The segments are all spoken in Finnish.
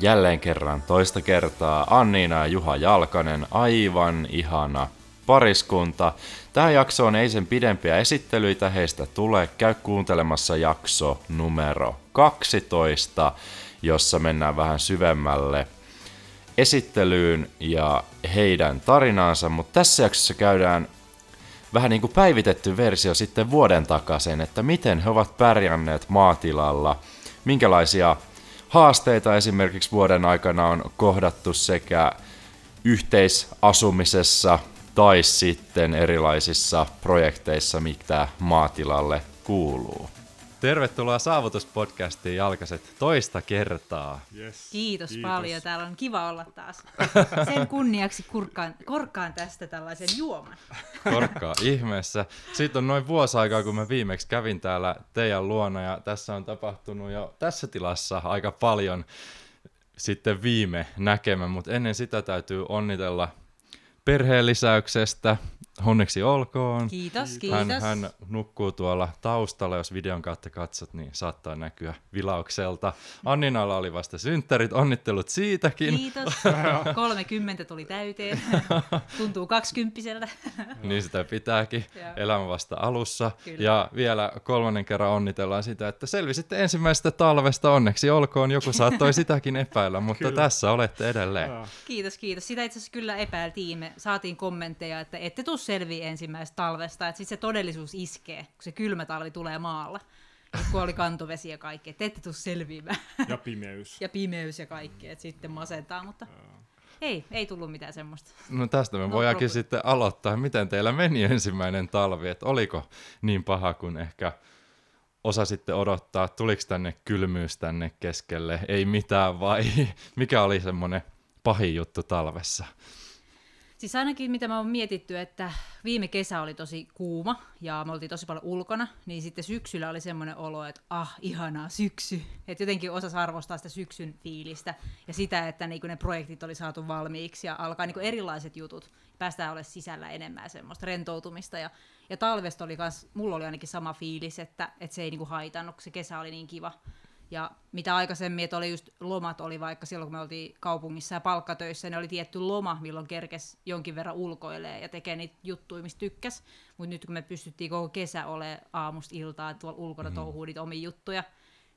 jälleen kerran toista kertaa Anniina ja Juha Jalkanen, aivan ihana pariskunta. Tähän jaksoon ei sen pidempiä esittelyitä heistä tule. Käy kuuntelemassa jakso numero 12, jossa mennään vähän syvemmälle esittelyyn ja heidän tarinaansa, mutta tässä jaksossa käydään vähän niin kuin päivitetty versio sitten vuoden takaisin, että miten he ovat pärjänneet maatilalla, minkälaisia haasteita esimerkiksi vuoden aikana on kohdattu sekä yhteisasumisessa tai sitten erilaisissa projekteissa, mitä maatilalle kuuluu. Tervetuloa Saavutuspodcastiin Jalkaset toista kertaa. Yes. Kiitos, Kiitos paljon. Täällä on kiva olla taas. Sen kunniaksi kurkkaan, korkkaan tästä tällaisen juoman. Korkkaa ihmeessä. Siitä on noin vuosi aikaa, kun mä viimeksi kävin täällä teidän luona ja tässä on tapahtunut jo tässä tilassa aika paljon sitten viime näkemä, mutta ennen sitä täytyy onnitella perheen lisäyksestä. Onneksi olkoon. Kiitos, hän, kiitos. Hän nukkuu tuolla taustalla, jos videon kautta katsot, niin saattaa näkyä vilaukselta. Anninalla oli vasta synttärit, onnittelut siitäkin. Kiitos. 30 tuli täyteen. Tuntuu kaksikymppiseltä. niin sitä pitääkin. Elämä vasta alussa. Kyllä. Ja vielä kolmannen kerran onnitellaan sitä, että selvisitte ensimmäisestä talvesta. Onneksi olkoon. Joku saattoi sitäkin epäillä, mutta kyllä. tässä olette edelleen. Kiitos, kiitos. Sitä itse asiassa kyllä epäiltiin. Me saatiin kommentteja, että ette tuu selviä ensimmäisestä talvesta, että sitten se todellisuus iskee, kun se kylmä talvi tulee maalla. Et kun oli kantovesi ja kaikki, että ette tuu selviämään. Ja pimeys. ja pimeys ja kaikki, että sitten masentaa, mutta ei, ei tullut mitään semmoista. No tästä me no, voidaankin problem. sitten aloittaa. Miten teillä meni ensimmäinen talvi, että oliko niin paha kuin ehkä osasitte odottaa? Tuliko tänne kylmyys tänne keskelle? Ei mitään vai mikä oli semmoinen pahin juttu talvessa? Siis ainakin mitä mä oon mietitty, että viime kesä oli tosi kuuma ja me oltiin tosi paljon ulkona, niin sitten syksyllä oli semmoinen olo, että ah, ihanaa syksy. Että jotenkin osas arvostaa sitä syksyn fiilistä ja sitä, että niinku ne projektit oli saatu valmiiksi ja alkaa niinku erilaiset jutut. Päästään ole sisällä enemmän semmoista rentoutumista ja, ja talvesta oli kans, mulla oli ainakin sama fiilis, että, että se ei niinku haitannut, se kesä oli niin kiva. Ja mitä aikaisemmin, että oli just lomat oli vaikka silloin, kun me oltiin kaupungissa ja palkkatöissä, niin oli tietty loma, milloin kerkes jonkin verran ulkoilee ja tekee niitä juttuja, mistä tykkäs. Mutta nyt kun me pystyttiin koko kesä olemaan aamusta iltaa tuolla ulkona mm. touhuu niitä omia juttuja,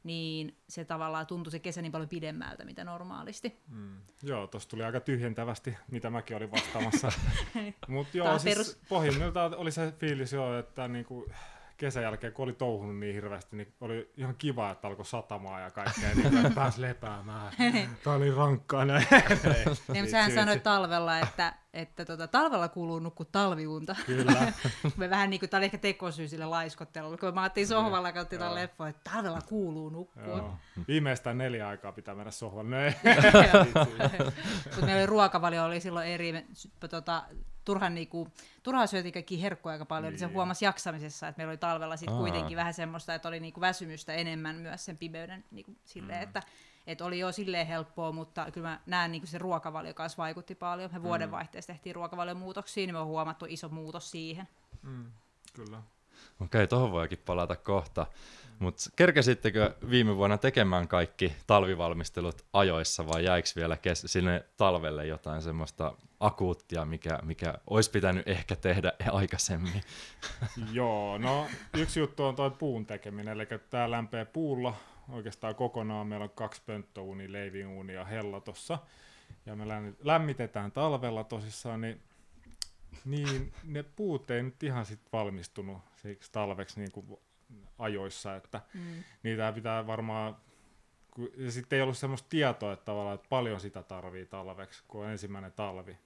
niin se tavallaan tuntui se kesä niin paljon pidemmältä, mitä normaalisti. Mm. Joo, tuossa tuli aika tyhjentävästi, mitä mäkin olin vastaamassa. Mutta joo, siis perus... pohjimmiltaan oli se fiilis jo, että niinku, kesän jälkeen, kun oli touhunut niin hirveästi, niin oli ihan kiva, että alkoi satamaan ja kaikkea, niin pääsi lepäämään. Tämä oli rankkaa näin. niin, sähän sanoit talvella, että, että tota, talvella kuuluu nukkua talviunta. Kyllä. Me vähän niin kuin, tämä oli ehkä tekosyy sille laiskottelulle, kun me ajattelin sohvalla kautta jotain leffoa, että talvella kuuluu nukkua. Joo. Viimeistään neljä aikaa pitää mennä sohvalle. Mutta meillä oli ruokavalio oli silloin eri, me, tota, turhan niinku, turhaan syötiin kaikki herkkuja aika paljon, niin. se huomasi jaksamisessa, että meillä oli talvella sitten kuitenkin vähän semmoista, että oli niinku väsymystä enemmän myös sen pimeyden niinku, silleen, mm. että että oli jo silleen helppoa, mutta kyllä mä näen niin se ruokavalio kanssa vaikutti paljon. Me vuodenvaihteessa tehtiin ruokavaliomuutoksia, niin me on huomattu iso muutos siihen. Mm, kyllä. Okei, tuohon voikin palata kohta. Mutta kerkesittekö viime vuonna tekemään kaikki talvivalmistelut ajoissa vai jäikö vielä kes- sinne talvelle jotain semmoista akuuttia, mikä, mikä olisi pitänyt ehkä tehdä aikaisemmin? Joo, no yksi juttu on tuo puun tekeminen, eli tämä lämpee puulla oikeastaan kokonaan. Meillä on kaksi pönttöuunia, leiviuuni ja hella tossa. Ja me lämmitetään talvella tosissaan, niin, niin ne puut ei nyt ihan sit valmistunut siksi talveksi niin kuin ajoissa, että mm. niitä pitää varmaan, ja sitten ei ollut semmoista tietoa, että tavallaan, että paljon sitä tarvii talveksi, kun on ensimmäinen talvi,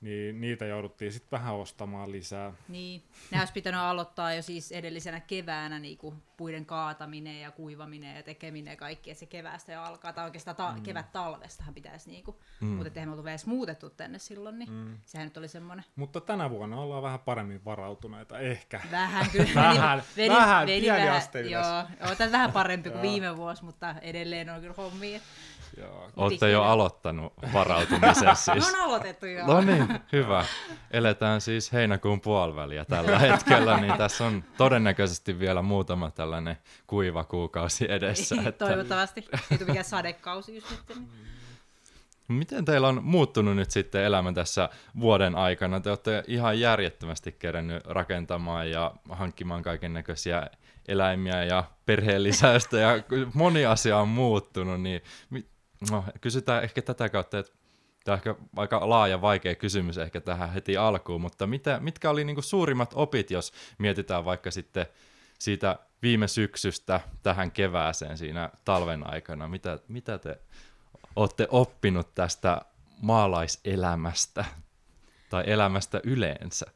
niin niitä jouduttiin sitten vähän ostamaan lisää. Niin, ne olisi pitänyt aloittaa jo siis edellisenä keväänä niin kuin puiden kaataminen ja kuivaminen ja tekeminen ja kaikki, että se keväästä jo alkaa, tai oikeastaan ta- mm. kevät-talvestahan pitäisi, niin kuin, mm. mutta eihän me oltu edes muutettu tänne silloin, niin mm. sehän nyt oli semmoinen. Mutta tänä vuonna ollaan vähän paremmin varautuneita, ehkä. Vähän kyllä. vähän, vedi, vähän, vedi, pieni vähän, aste ylös. Joo, joo tämä vähän parempi kuin viime vuosi, mutta edelleen on kyllä hommia. Joo. Olette jo aloittanut varautumisen siis. Me on aloitettu jo. No niin, hyvä. Eletään siis heinäkuun puoliväliä tällä hetkellä, niin tässä on todennäköisesti vielä muutama tällainen kuiva kuukausi edessä. Että... Toivottavasti. Ei tule mikään sadekausi just nyt. Miten teillä on muuttunut nyt sitten elämä tässä vuoden aikana? Te olette ihan järjettömästi kerennyt rakentamaan ja hankkimaan kaiken näköisiä eläimiä ja perheellisäystä ja moni asia on muuttunut, niin no, kysytään ehkä tätä kautta, että tämä on ehkä aika laaja, vaikea kysymys ehkä tähän heti alkuun, mutta mitä, mitkä oli niinku suurimmat opit, jos mietitään vaikka sitten siitä viime syksystä tähän kevääseen siinä talven aikana, mitä, mitä te olette oppinut tästä maalaiselämästä tai elämästä yleensä?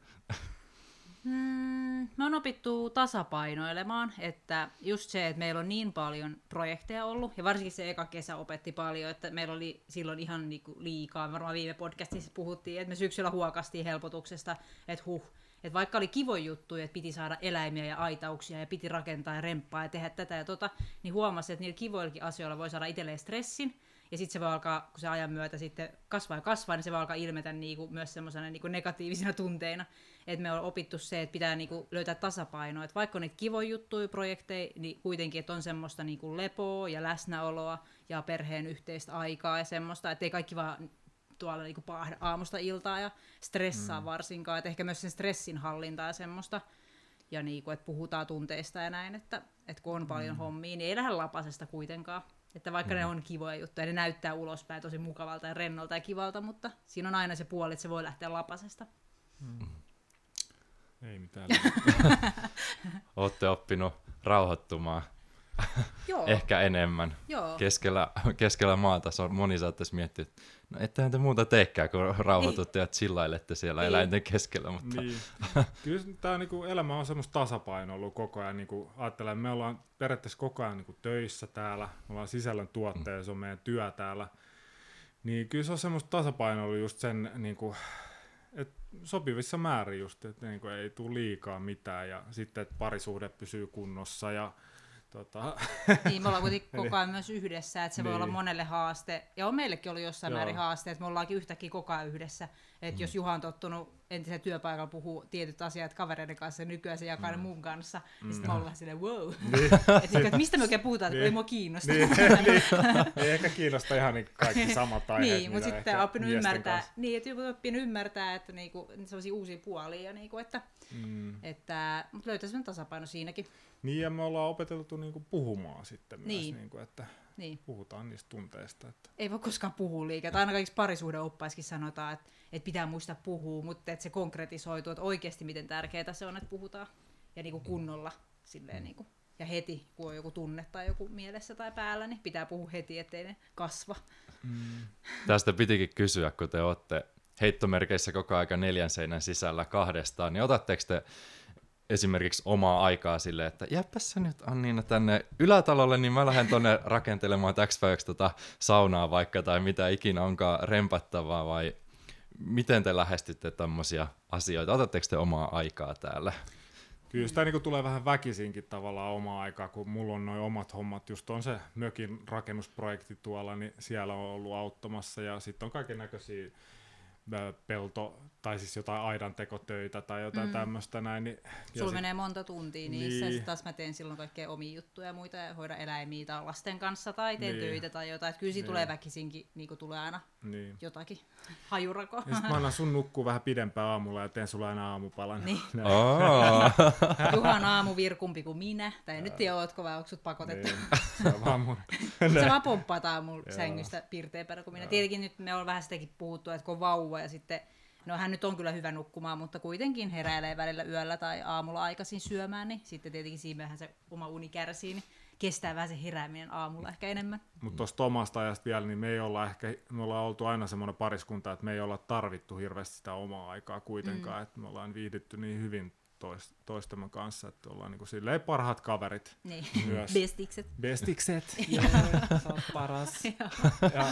Me on opittu tasapainoilemaan, että just se, että meillä on niin paljon projekteja ollut, ja varsinkin se eka kesä opetti paljon, että meillä oli silloin ihan niinku liikaa, varmaan viime podcastissa puhuttiin, että me syksyllä huokastiin helpotuksesta, että huh, että vaikka oli kivoja juttuja, että piti saada eläimiä ja aitauksia ja piti rakentaa ja remppaa ja tehdä tätä ja tota, niin huomasi, että niillä kivoillakin asioilla voi saada itselleen stressin, ja sitten se voi alkaa, kun se ajan myötä sitten kasvaa ja kasvaa, niin se voi alkaa ilmetä niinku myös semmoisena niinku negatiivisina tunteina. Että me on opittu se, että pitää niinku löytää tasapainoa. Että vaikka on niitä kivoja juttuja, projekteja, niin kuitenkin, että on semmoista niinku lepoa ja läsnäoloa ja perheen yhteistä aikaa ja semmoista, että ei kaikki vaan tuolla niinku paahda aamusta iltaa ja stressaa mm. varsinkaan. Että ehkä myös sen stressin hallintaa ja semmoista ja niinku, että puhutaan tunteista ja näin, että, että kun on paljon mm. hommia, niin ei lähde lapasesta kuitenkaan. Että vaikka mm. ne on kivoja juttuja, ne näyttää ulospäin tosi mukavalta ja rennolta ja kivalta, mutta siinä on aina se puoli, että se voi lähteä lapasesta. Mm. Ei mitään. Olette oppinut rauhoittumaan Joo. ehkä enemmän. Joo. Keskellä, keskellä maata so, moni saattaisi miettiä, että no ettehän te muuta teekään, kun rauhoitutte ja chillailette siellä Ei. eläinten keskellä. Mutta... Niin. Kyllä tämä niinku, elämä on semmoista tasapainoa ollut koko ajan. Niinku, ajattelen, me ollaan periaatteessa koko ajan niinku, töissä täällä, me ollaan sisällön tuotteja, se on meidän työ täällä. Niin kyllä se on semmoista tasapainoa ollut just sen, niinku, että sopivissa määrin just, että niinku, ei tule liikaa mitään ja sitten, että parisuhde pysyy kunnossa ja Tota. Niin, me ollaan kuitenkin koko ajan myös yhdessä, että se niin. voi olla monelle haaste, ja on meillekin ollut jossain Joo. määrin haaste, että me ollaankin yhtäkkiä koko ajan yhdessä. Että mm. jos Juha on tottunut entisen työpaikalla puhuu tietyt asiat kavereiden kanssa, ja nykyään se jakaa mm. ne mun kanssa, niin mm. niin sitten me ollaan silleen, wow. Niin. että, että mistä me oikein puhutaan, että niin. ei mua kiinnosta. Niin, niin. ei ehkä kiinnosta ihan niin kaikki samat aiheet. niin, mutta sitten on oppinut ymmärtää, kanssa. niin, että oppinut ymmärtää, että niinku, sellaisia uusia puolia, ja niinku, että, mm. että mutta löytää sellainen tasapaino siinäkin. Niin, ja me ollaan opeteltu niinku puhumaan sitten niin. myös, niinku, että niin. puhutaan niistä tunteista. Että... Ei voi koskaan puhua liikaa. Aina kaikissa parisuhdeoppaiskin sanotaan, että, että pitää muistaa puhua, mutta että se konkretisoituu, että oikeasti miten tärkeää se on, että puhutaan. Ja niinku kunnolla silleen niinku. Ja heti, kun on joku tunne tai joku mielessä tai päällä, niin pitää puhua heti, ettei ne kasva. Mm. Tästä pitikin kysyä, kun te olette heittomerkeissä koko aika neljän seinän sisällä kahdestaan, niin otatteko te esimerkiksi omaa aikaa sille, että jääpäs sä nyt Anniina tänne ylätalolle, niin mä lähden tonne rakentelemaan täksi päiväksi tota saunaa vaikka tai mitä ikinä onkaan rempattavaa vai miten te lähestytte tämmöisiä asioita? Otatteko te omaa aikaa täällä? Kyllä sitä niin tulee vähän väkisinkin tavallaan omaa aikaa, kun mulla on noin omat hommat, just on se mökin rakennusprojekti tuolla, niin siellä on ollut auttamassa ja sitten on kaiken näköisiä pelto, tai siis jotain aidantekotöitä tai jotain mm. tämmöistä näin. Niin, Sulla sit... menee monta tuntia niissä, niin. taas mä teen silloin kaikkea omia juttuja ja muita, ja hoida eläimiä tai lasten kanssa, tai teen niin. töitä tai jotain. Että kyllä niin. tulee väkisinkin, niin kuin tulee aina niin. jotakin hajurako. Ja sitten mä annan sun nukkuu vähän pidempään aamulla, ja teen sulle aina aamupalan. Niin. Oh. Juhan aamu virkumpi kuin minä, tai en nyt tiedä, ootko vai onko sut pakotettu. Niin. Se on vaan mun... se vaan pomppaa aamulla sängystä pirteämpänä kuin minä. Tietenkin nyt me on vähän sitäkin puhuttu, että kun on vauva ja sitten No hän nyt on kyllä hyvä nukkumaan, mutta kuitenkin heräilee välillä yöllä tai aamulla aikaisin syömään, niin sitten tietenkin siinähän se oma uni kärsii. Niin kestää vähän se herääminen aamulla ehkä enemmän. Mutta tuosta omasta ajasta vielä, niin me ei olla ehkä, me ollaan oltu aina semmoinen pariskunta, että me ei olla tarvittu hirveästi sitä omaa aikaa kuitenkaan, mm. että me ollaan viihdytty niin hyvin tois, toistemme kanssa, että ollaan niin silleen parhaat kaverit Niin, myös. bestikset. Bestikset. Oot paras. ja,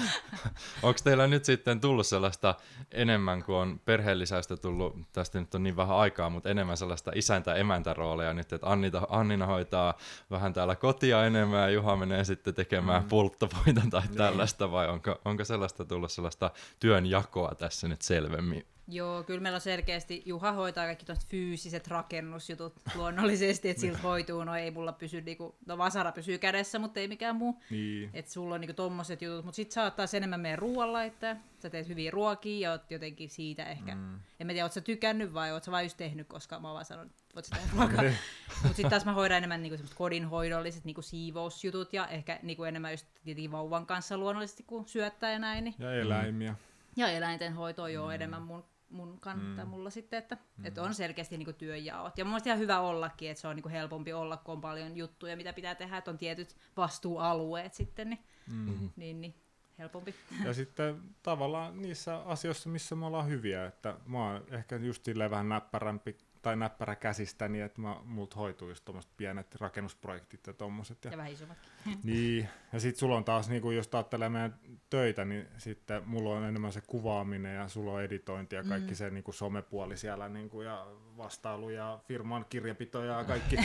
Onko teillä nyt sitten tullut sellaista enemmän kuin on perheellisäistä tullut, tästä nyt on niin vähän aikaa, mutta enemmän sellaista isäntä-emäntä rooleja nyt, että Annita, Annina hoitaa vähän täällä kotia enemmän ja Juha menee sitten tekemään mm. pulttopuita tai Niin. tällaista, vai onko, onko sellaista tullut sellaista työnjakoa tässä nyt selvemmin? Joo, kyllä meillä on selkeästi, Juha hoitaa kaikki tuosta fyysiset rakennusjutut luonnollisesti, että siltä hoituu, no ei mulla pysy, niinku, no vasara pysyy kädessä, mutta ei mikään muu. niin. Että sulla on niinku tommoset jutut, mutta sit sä oot taas enemmän meidän ruoan laittaa. Sä teet hyviä ruokia ja oot jotenkin siitä ehkä. Mm. En mä tiedä, oot sä tykännyt vai oot sä vaan just tehnyt, koska mä oon vaan sanonut, että voit sä tehdä ruokaa. Niin. mutta sitten taas mä hoidan enemmän niinku kodinhoidolliset niinku siivousjutut ja ehkä niinku enemmän just tietenkin vauvan kanssa luonnollisesti, kun syöttää ja näin. Niin. Ja eläimiä. Ja eläinten hoito on jo enemmän mun, mun kannattaa mm. mulla sitten, että, mm. että on selkeästi niinku työnjaot. Ja mun mielestä ihan hyvä ollakin, että se on niinku helpompi olla, kun on paljon juttuja, mitä pitää tehdä, että on tietyt vastuualueet sitten, niin, Mm. niin, niin helpompi. Ja sitten tavallaan niissä asioissa, missä me ollaan hyviä, että mä oon ehkä just silleen vähän näppärämpi tai näppärä käsistäni, että mä, multa hoituu just tommoset pienet rakennusprojektit ja tommoset. Ja, Ja vähän isommat. niin, ja sitten sulla on taas, niin jos ajattelee meidän töitä, niin sitten mulla on enemmän se kuvaaminen ja sulla on editointi ja kaikki mm. se niin kuin somepuoli siellä niin kuin, ja vastailu ja firman kirjapito ja kaikki,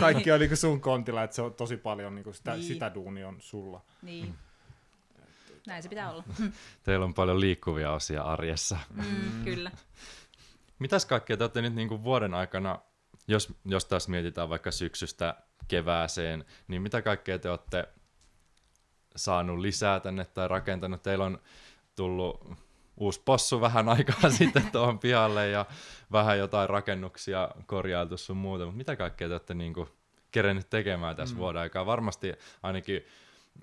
kaikki on niin kuin sun kontilla, että se on tosi paljon niin kuin sitä, Niin. sitä duunia on sulla. Niin. Näin se pitää olla. Teillä on paljon liikkuvia osia arjessa. Mm, kyllä. Mitäs kaikkea te olette nyt niin kuin vuoden aikana, jos, jos taas mietitään vaikka syksystä kevääseen, niin mitä kaikkea te olette saanut lisää tänne tai rakentanut? Teillä on tullut uusi possu vähän aikaa sitten tuohon pihalle ja vähän jotain rakennuksia korjailtu sun muuta, mutta mitä kaikkea te olette niin kuin kerennyt tekemään tässä mm. vuoden aikaa? Varmasti ainakin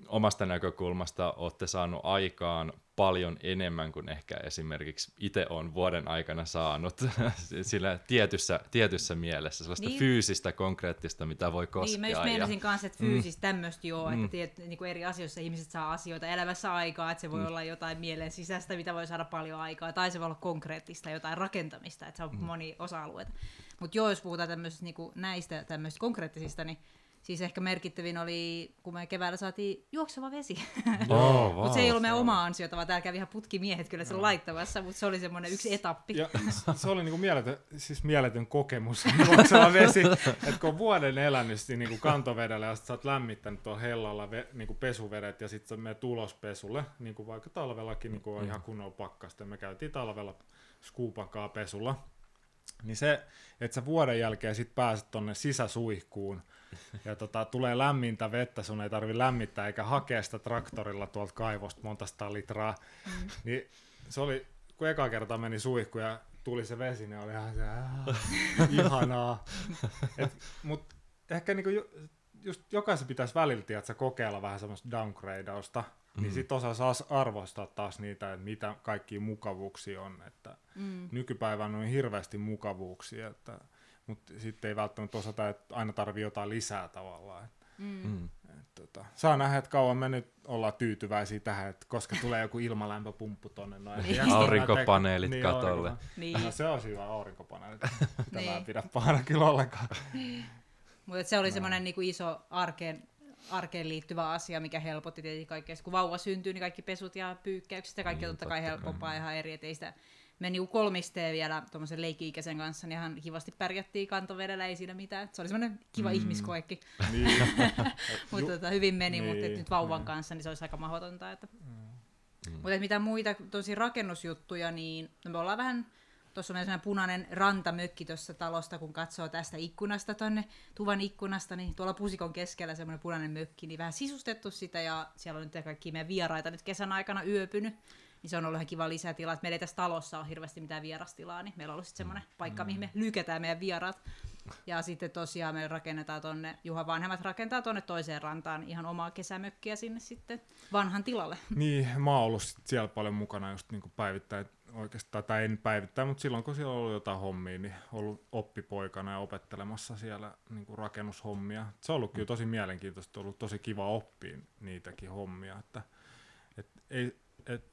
omasta näkökulmasta olette saanut aikaan paljon enemmän kuin ehkä esimerkiksi itse on vuoden aikana saanut sillä tietyssä, tietyssä mielessä, sellaista Niin. fyysistä, konkreettista, mitä voi koskea. Niin, mä just ja- kanssa, että fyysistä tämmöistä joo, Mm. että niin kuin eri asioissa ihmiset saa asioita elämässä aikaa, että se voi olla jotain mielen sisäistä, mitä voi saada paljon aikaa, tai se voi olla konkreettista, jotain rakentamista, että se on moni osa-alueita. Mutta joo, jos puhutaan tämmöisistä niin näistä tämmöisistä konkreettisista, niin siis ehkä merkittävin oli, kun me keväällä saatiin juokseva vesi. Oh, Mutta se ei ollut meidän oma ansiota, vaan täällä kävi ihan putkimiehet kyllä sen laittamassa, mutta se oli semmoinen yksi etappi. Ja se oli niinku mieletön, siis mieletön kokemus juokseva vesi, että kun on vuoden elänyt niin kuin kantovedellä ja sit sä oot lämmittänyt tuon hellalla ve, niin kuin pesuvedet ja sitten sä menet ulos pesulle, niin kuin vaikka talvellakin niin kuin on ihan kunnolla pakkasta. Me käytiin talvella skuupankaa pesulla. Niin se, että sä vuoden jälkeen sit pääset tonne sisäsuihkuun ja tota, tulee lämmintä vettä, sun ei tarvi lämmittää eikä hakea sitä traktorilla tuolta kaivosta monta litraa, mm. niin se oli, kun eka kerta meni suihku ja tuli se vesi, niin oli ihan se, "Aa, ihanaa. Et, mut ehkä niinku ju, just jokaisen pitäisi välillä tiedätkö, kokeilla vähän semmoista downgradeausta, mm. niin sit osaisi arvostaa taas niitä, että mitä kaikkia mukavuuksia on. Että Mm. nykypäivänä on hirveästi mukavuuksia, että, mutta sitten ei välttämättä osata, että aina tarvii jotain lisää tavallaan. Et, Mm. Mm. et, tota, saa nähdä, että kauan me nyt ollaan tyytyväisiä tähän, että koska tulee joku ilmalämpöpumppu tonne. Noin, Niin. Ja Aurinkopaneelit niin, katolle. Niin. No se on hyvä aurinkopaneelit. Sitä mä en Niin. pidä pahana kyllä ollenkaan. Mutta se oli semmoinen niinku iso arkeen, arkeen liittyvä asia, mikä helpotti tietenkin kaikkea. Kun vauva syntyy, niin kaikki pesut ja pyykkäykset ja kaikki on Niin, totta kai helpompaa ihan eri. Et ei sitä, me niinku kolmisteen vielä tuommoisen leikki-ikäisen kanssa, niin ihan kivasti pärjättiin kantovedellä, ei siinä mitään. Se oli semmoinen kiva mm. ihmiskoekki, Niin. mutta tota, hyvin meni, niin, mutta nyt vauvan niin. kanssa niin se olisi aika mahdotonta. Että. Mm. Mutta mitä muita tosi rakennusjuttuja, niin no me ollaan vähän Tuossa on meillä sellainen punainen rantamökki tuossa talosta, kun katsoo tästä ikkunasta tonne tuvan ikkunasta, niin tuolla pusikon keskellä semmoinen punainen mökki, niin vähän sisustettu sitä ja siellä on nyt kaikki meidän vieraita nyt kesän aikana yöpynyt. Niin se on ollut ihan kiva lisätila, että meillä ei tässä talossa ole hirveästi mitään vierastilaa, niin meillä on ollut sitten semmoinen paikka, mihin me lykätään meidän vieraat. Ja sitten tosiaan me rakennetaan tonne, Juha vanhemmat rakentaa tonne toiseen rantaan ihan omaa kesämökkiä sinne sitten vanhan tilalle. Niin, mä oon ollut sit siellä paljon mukana just niinku päivittäin. Oikeastaan, tai en päivittäin, mutta silloin kun siellä ollut jotain hommia, niin ollut oppipoikana ja opettelemassa siellä niin kuin rakennushommia. Se on ollut kyllä tosi mielenkiintoista, ollut tosi kiva oppia niitäkin hommia, että et, ei, et,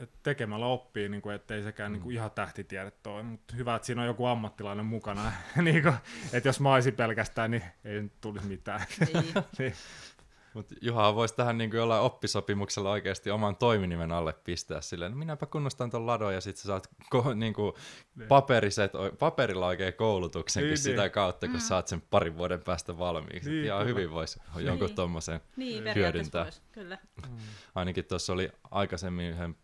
et tekemällä oppii, niin kuin, ettei sekään mm. niin kuin ihan tähtitiedet ole, mutta hyvä, että siinä on joku ammattilainen mukana, niin kuin, että jos mä olisin pelkästään, niin ei nyt tulisi mitään. Niin. niin. Mutta Juha voisi tähän niin jollain oppisopimuksella oikeasti oman toiminimen alle pistää silleen, no minäpä kunnostan ton ladon ja sitten sä saat ko- niin kuin paperiset, paperilla oikein koulutuksenkin Niin, sitä niin. kautta, kun saat sen parin vuoden päästä valmiiksi. Niin, Niin, ihan kyllä. hyvin voisi jonkun Niin. tommosen Niin, hyödyntää. vois, kyllä. Ainakin tuossa oli aikaisemmin yhden,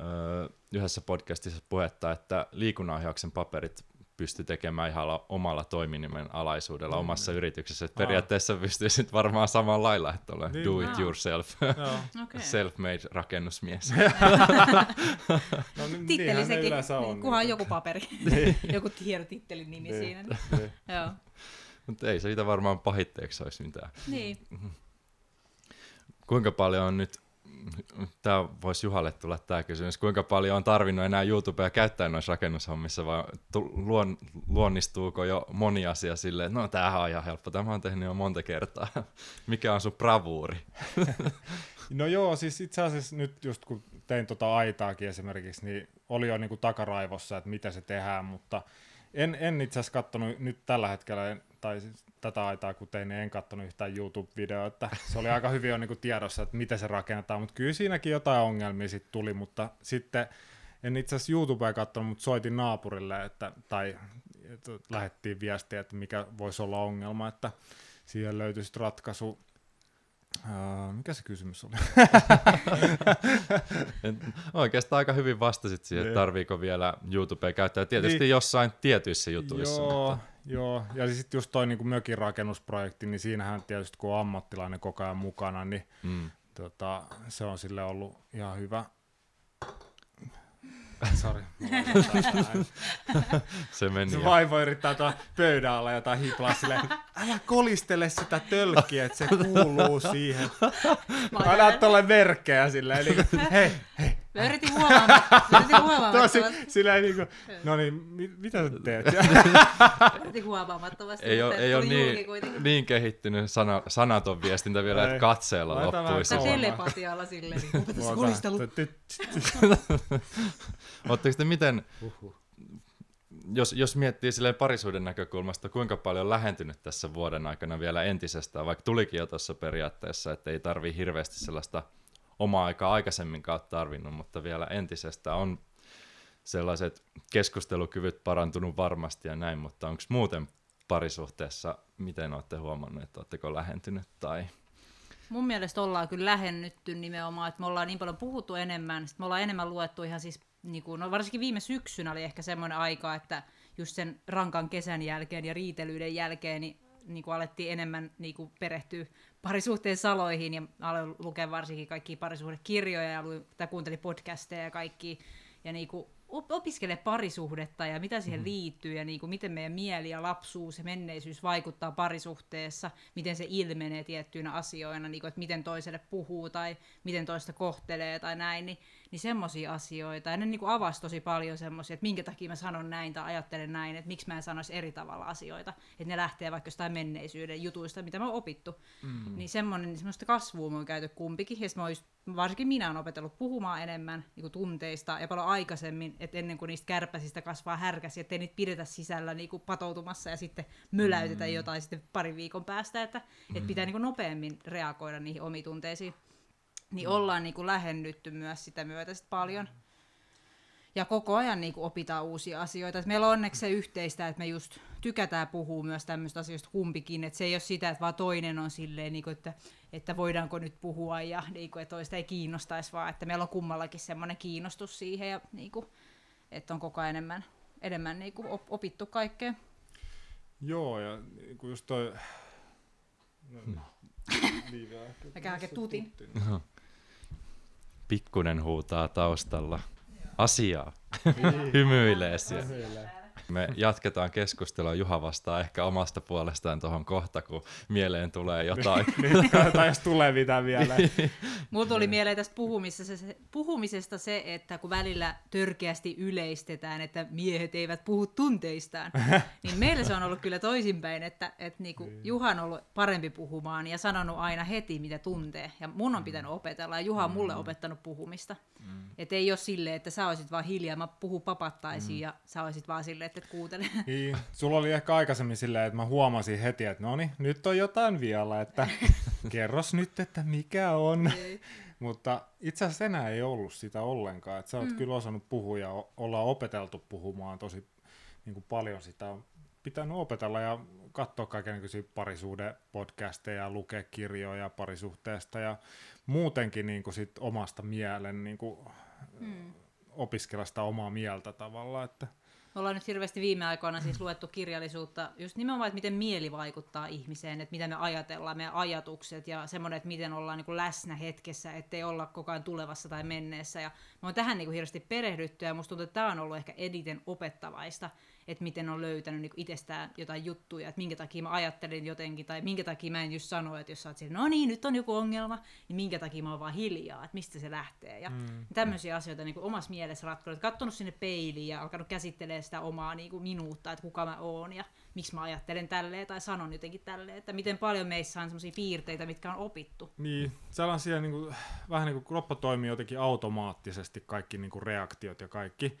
öö, yhdessä podcastissa puhetta, että liikunnanohjauksen paperit pysty tekemään ihan la- omalla toiminimen alaisuudella Mm. omassa yrityksessä. Et Aa. periaatteessa pystyisit varmaan samalla lailla, että ole Niin. do it Aa. yourself, Joo. Okay. self-made rakennusmies. No, niin, Titteli sekin, on. niin, kunhan niitä. joku paperi, joku hieno tittelin nimi Niin. siinä. Niin. Niin. Joo. Mutta ei siitä varmaan pahitteeksi olisi mitään. Niin. Kuinka paljon on nyt, tämä voisi Juhalle tulla tämä kysymys, kuinka paljon on tarvinnut enää YouTubea käyttää noissa rakennushommissa, vai luon, luonnistuuko jo moni asia silleen, no tämähän on ihan helppo, tämä on tehnyt jo monta kertaa. Mikä on sun bravuuri? No joo, siis itse asiassa nyt just kun tein tota aitaakin esimerkiksi, niin oli jo niinku takaraivossa, että mitä se tehdään, mutta en, en itse asiassa kattonut nyt tällä hetkellä, tai siis tätä aitaa kun tein, niin en kattonut yhtään YouTube-videoa, että se oli aika hyvin jo niinku tiedossa, että miten se rakennetaan, mutta kyllä siinäkin jotain ongelmia sitten tuli, mutta sitten en itse asiassa YouTubea katsonut, mutta soitin naapurille, että, tai että lähettiin viestiä, että mikä voisi olla ongelma, että siihen löytyisi ratkaisu. Mikä se kysymys oli? Oikeastaan aika hyvin vastasit siihen, että Niin. tarviiko vielä YouTubea käyttää. Tietysti Niin. jossain tietyissä jutuissa. Joo, Mutta, joo. ja sitten just toi niinku mökin rakennusprojekti, niin siinähän tietysti kun on ammattilainen koko ajan mukana, niin mm. tota, se on sille ollut ihan hyvä. Sori. Se meni. Se vaivo yrittää tuolla pöydän alla jotain hiplaa silleen, älä kolistele sitä tölkkiä, että se kuuluu siihen. Älä tuolle merkkejä silleen, niin kuin, hei, hei. Mä yritin huomaamatta, mä yritin huomaamatta, Tosi, silleen niin kuin, no niin, mi- mitä sä teet? yritin huomaamattavasti, ei ole, ei ole niin, kuitenkin. niin kehittynyt sana, sanaton viestintä vielä, Ei. että katseella loppuisi. Kauemmas. telepatialla silleen, niin opeta se kolistelu. Oletteko te miten, jos, jos miettii silleen parisuuden näkökulmasta, kuinka paljon on lähentynyt tässä vuoden aikana vielä entisestään, vaikka tulikin jo tuossa periaatteessa, että ei tarvii hirveästi sellaista omaa aikaa aikaisemminkaan tarvinnut, mutta vielä entisestään on sellaiset keskustelukyvyt parantunut varmasti ja näin, mutta onko muuten parisuhteessa, miten olette huomannut, että oletteko lähentynyt tai... Mun mielestä ollaan kyllä lähennytty nimenomaan, että me ollaan niin paljon puhuttu enemmän, sit me ollaan enemmän luettu ihan siis, niin kuin, no varsinkin viime syksynä oli ehkä semmoinen aika, että just sen rankan kesän jälkeen ja riitelyiden jälkeen, niin, niin kuin alettiin enemmän niin kuin perehtyä parisuhteen saloihin ja aloin lukea varsinkin kaikkia parisuhdekirjoja ja luin, tai kuuntelin podcasteja ja kaikki. Ja niin kuin op- opiskele parisuhdetta ja mitä siihen liittyy ja niin kuin miten meidän mieli ja lapsuus ja menneisyys vaikuttaa parisuhteessa, miten se ilmenee tiettyinä asioina, niin kuin, että miten toiselle puhuu tai miten toista kohtelee tai näin, niin, niin semmoisia asioita. Ja ne niin kuin avasi tosi paljon semmoisia, että minkä takia mä sanon näin tai ajattelen näin, että miksi mä en sanoisi eri tavalla asioita. Että ne lähtee vaikka jostain menneisyyden jutuista, mitä mä oon opittu. Mm. Niin semmoinen, semmoista kasvua me on käyty kumpikin. Ja mä oon just, varsinkin minä olen opetellut puhumaan enemmän niin kuin tunteista ja paljon aikaisemmin, että ennen kuin niistä kärpäsistä kasvaa härkäsi, ettei niitä pidetä sisällä niin kuin patoutumassa ja sitten möläytetä mm. jotain sitten parin viikon päästä, että, mm. että pitää niin kuin nopeammin reagoida niihin omiin tunteisiin. Niin mm. ollaan niin kuin lähennytty myös sitä myötä sit paljon. Ja koko ajan niin kuin opitaan uusia asioita. Et meillä on onneksi se yhteistä, että me just tykätään puhua myös tämmöistä asioista kumpikin. Että se ei ole sitä, että vaan toinen on silleen, niin kuin, että, että voidaanko nyt puhua ja niin kuin, että toista ei kiinnostaisi, vaan että meillä on kummallakin semmoinen kiinnostus siihen ja niin kuin, että on koko ajan enemmän, enemmän niin kuin op- opittu kaikkea. Joo, ja kun just toi... No, Mikä hakee tutin. Pikkunen huutaa taustalla. Asiaa. Hymyilee siellä. Me jatketaan keskustelua Juha vastaa ehkä omasta puolestaan tuohon kohta, kun mieleen tulee jotain. niin, tai jos tulee mitään vielä. Mulla tuli mieleen tästä puhumisesta se, puhumisesta se, että kun välillä törkeästi yleistetään, että miehet eivät puhu tunteistaan, niin meillä se on ollut kyllä toisinpäin, että, että niinku Juha on ollut parempi puhumaan ja sanonut aina heti, mitä tuntee. Ja mun on pitänyt opetella, ja Juha on mulle opettanut puhumista. Että ei ole silleen, että sä olisit vaan hiljaa, mä puhun papattaisiin, mm. ja sä olisit vaan silleen, että et kuuntele. Niin, sulla oli ehkä aikaisemmin silleen, että mä huomasin heti, että no niin, nyt on jotain vielä, että kerros nyt, että mikä on. Ei. Mutta itse asiassa enää ei ollut sitä ollenkaan. Että sä oot mm. kyllä osannut puhua ja ollaan opeteltu puhumaan tosi niin kuin paljon sitä on pitänyt opetella ja katsoa kaikenlaisia parisuhde-podcasteja, lukea kirjoja parisuhteesta ja muutenkin niin kuin sit omasta mielen niin kuin, Mm. opiskella sitä omaa mieltä tavallaan. Että, Me ollaan nyt hirveästi viime aikoina siis luettu kirjallisuutta, just nimenomaan, että miten mieli vaikuttaa ihmiseen, että mitä me ajatellaan, meidän ajatukset ja semmoinen, että miten ollaan niin kuin läsnä hetkessä, ettei olla koko ajan tulevassa tai menneessä. Ja me on tähän niin kuin hirveästi perehdytty ja musta tuntuu, että tämä on ollut ehkä eniten opettavaista, että miten on löytänyt niin itsestään jotain juttuja, että minkä takia mä ajattelin jotenkin, tai minkä takia mä en just sano, että jos sä oot siellä, no niin, nyt on joku ongelma, niin minkä takia mä oon vaan hiljaa, että mistä se lähtee. Ja mm. tämmöisiä asioita niin kuin omassa mielessä ratkonut, katsonut sinne peiliin ja alkanut käsittelemään sitä omaa niin kuin minuutta, että kuka mä oon ja miksi mä ajattelen tälleen tai sanon jotenkin tälleen, että miten paljon meissä on semmoisia piirteitä, mitkä on opittu. niin, sellaisia niin kuin, vähän niin kuin kroppa toimii jotenkin automaattisesti, kaikki niin kuin reaktiot ja kaikki.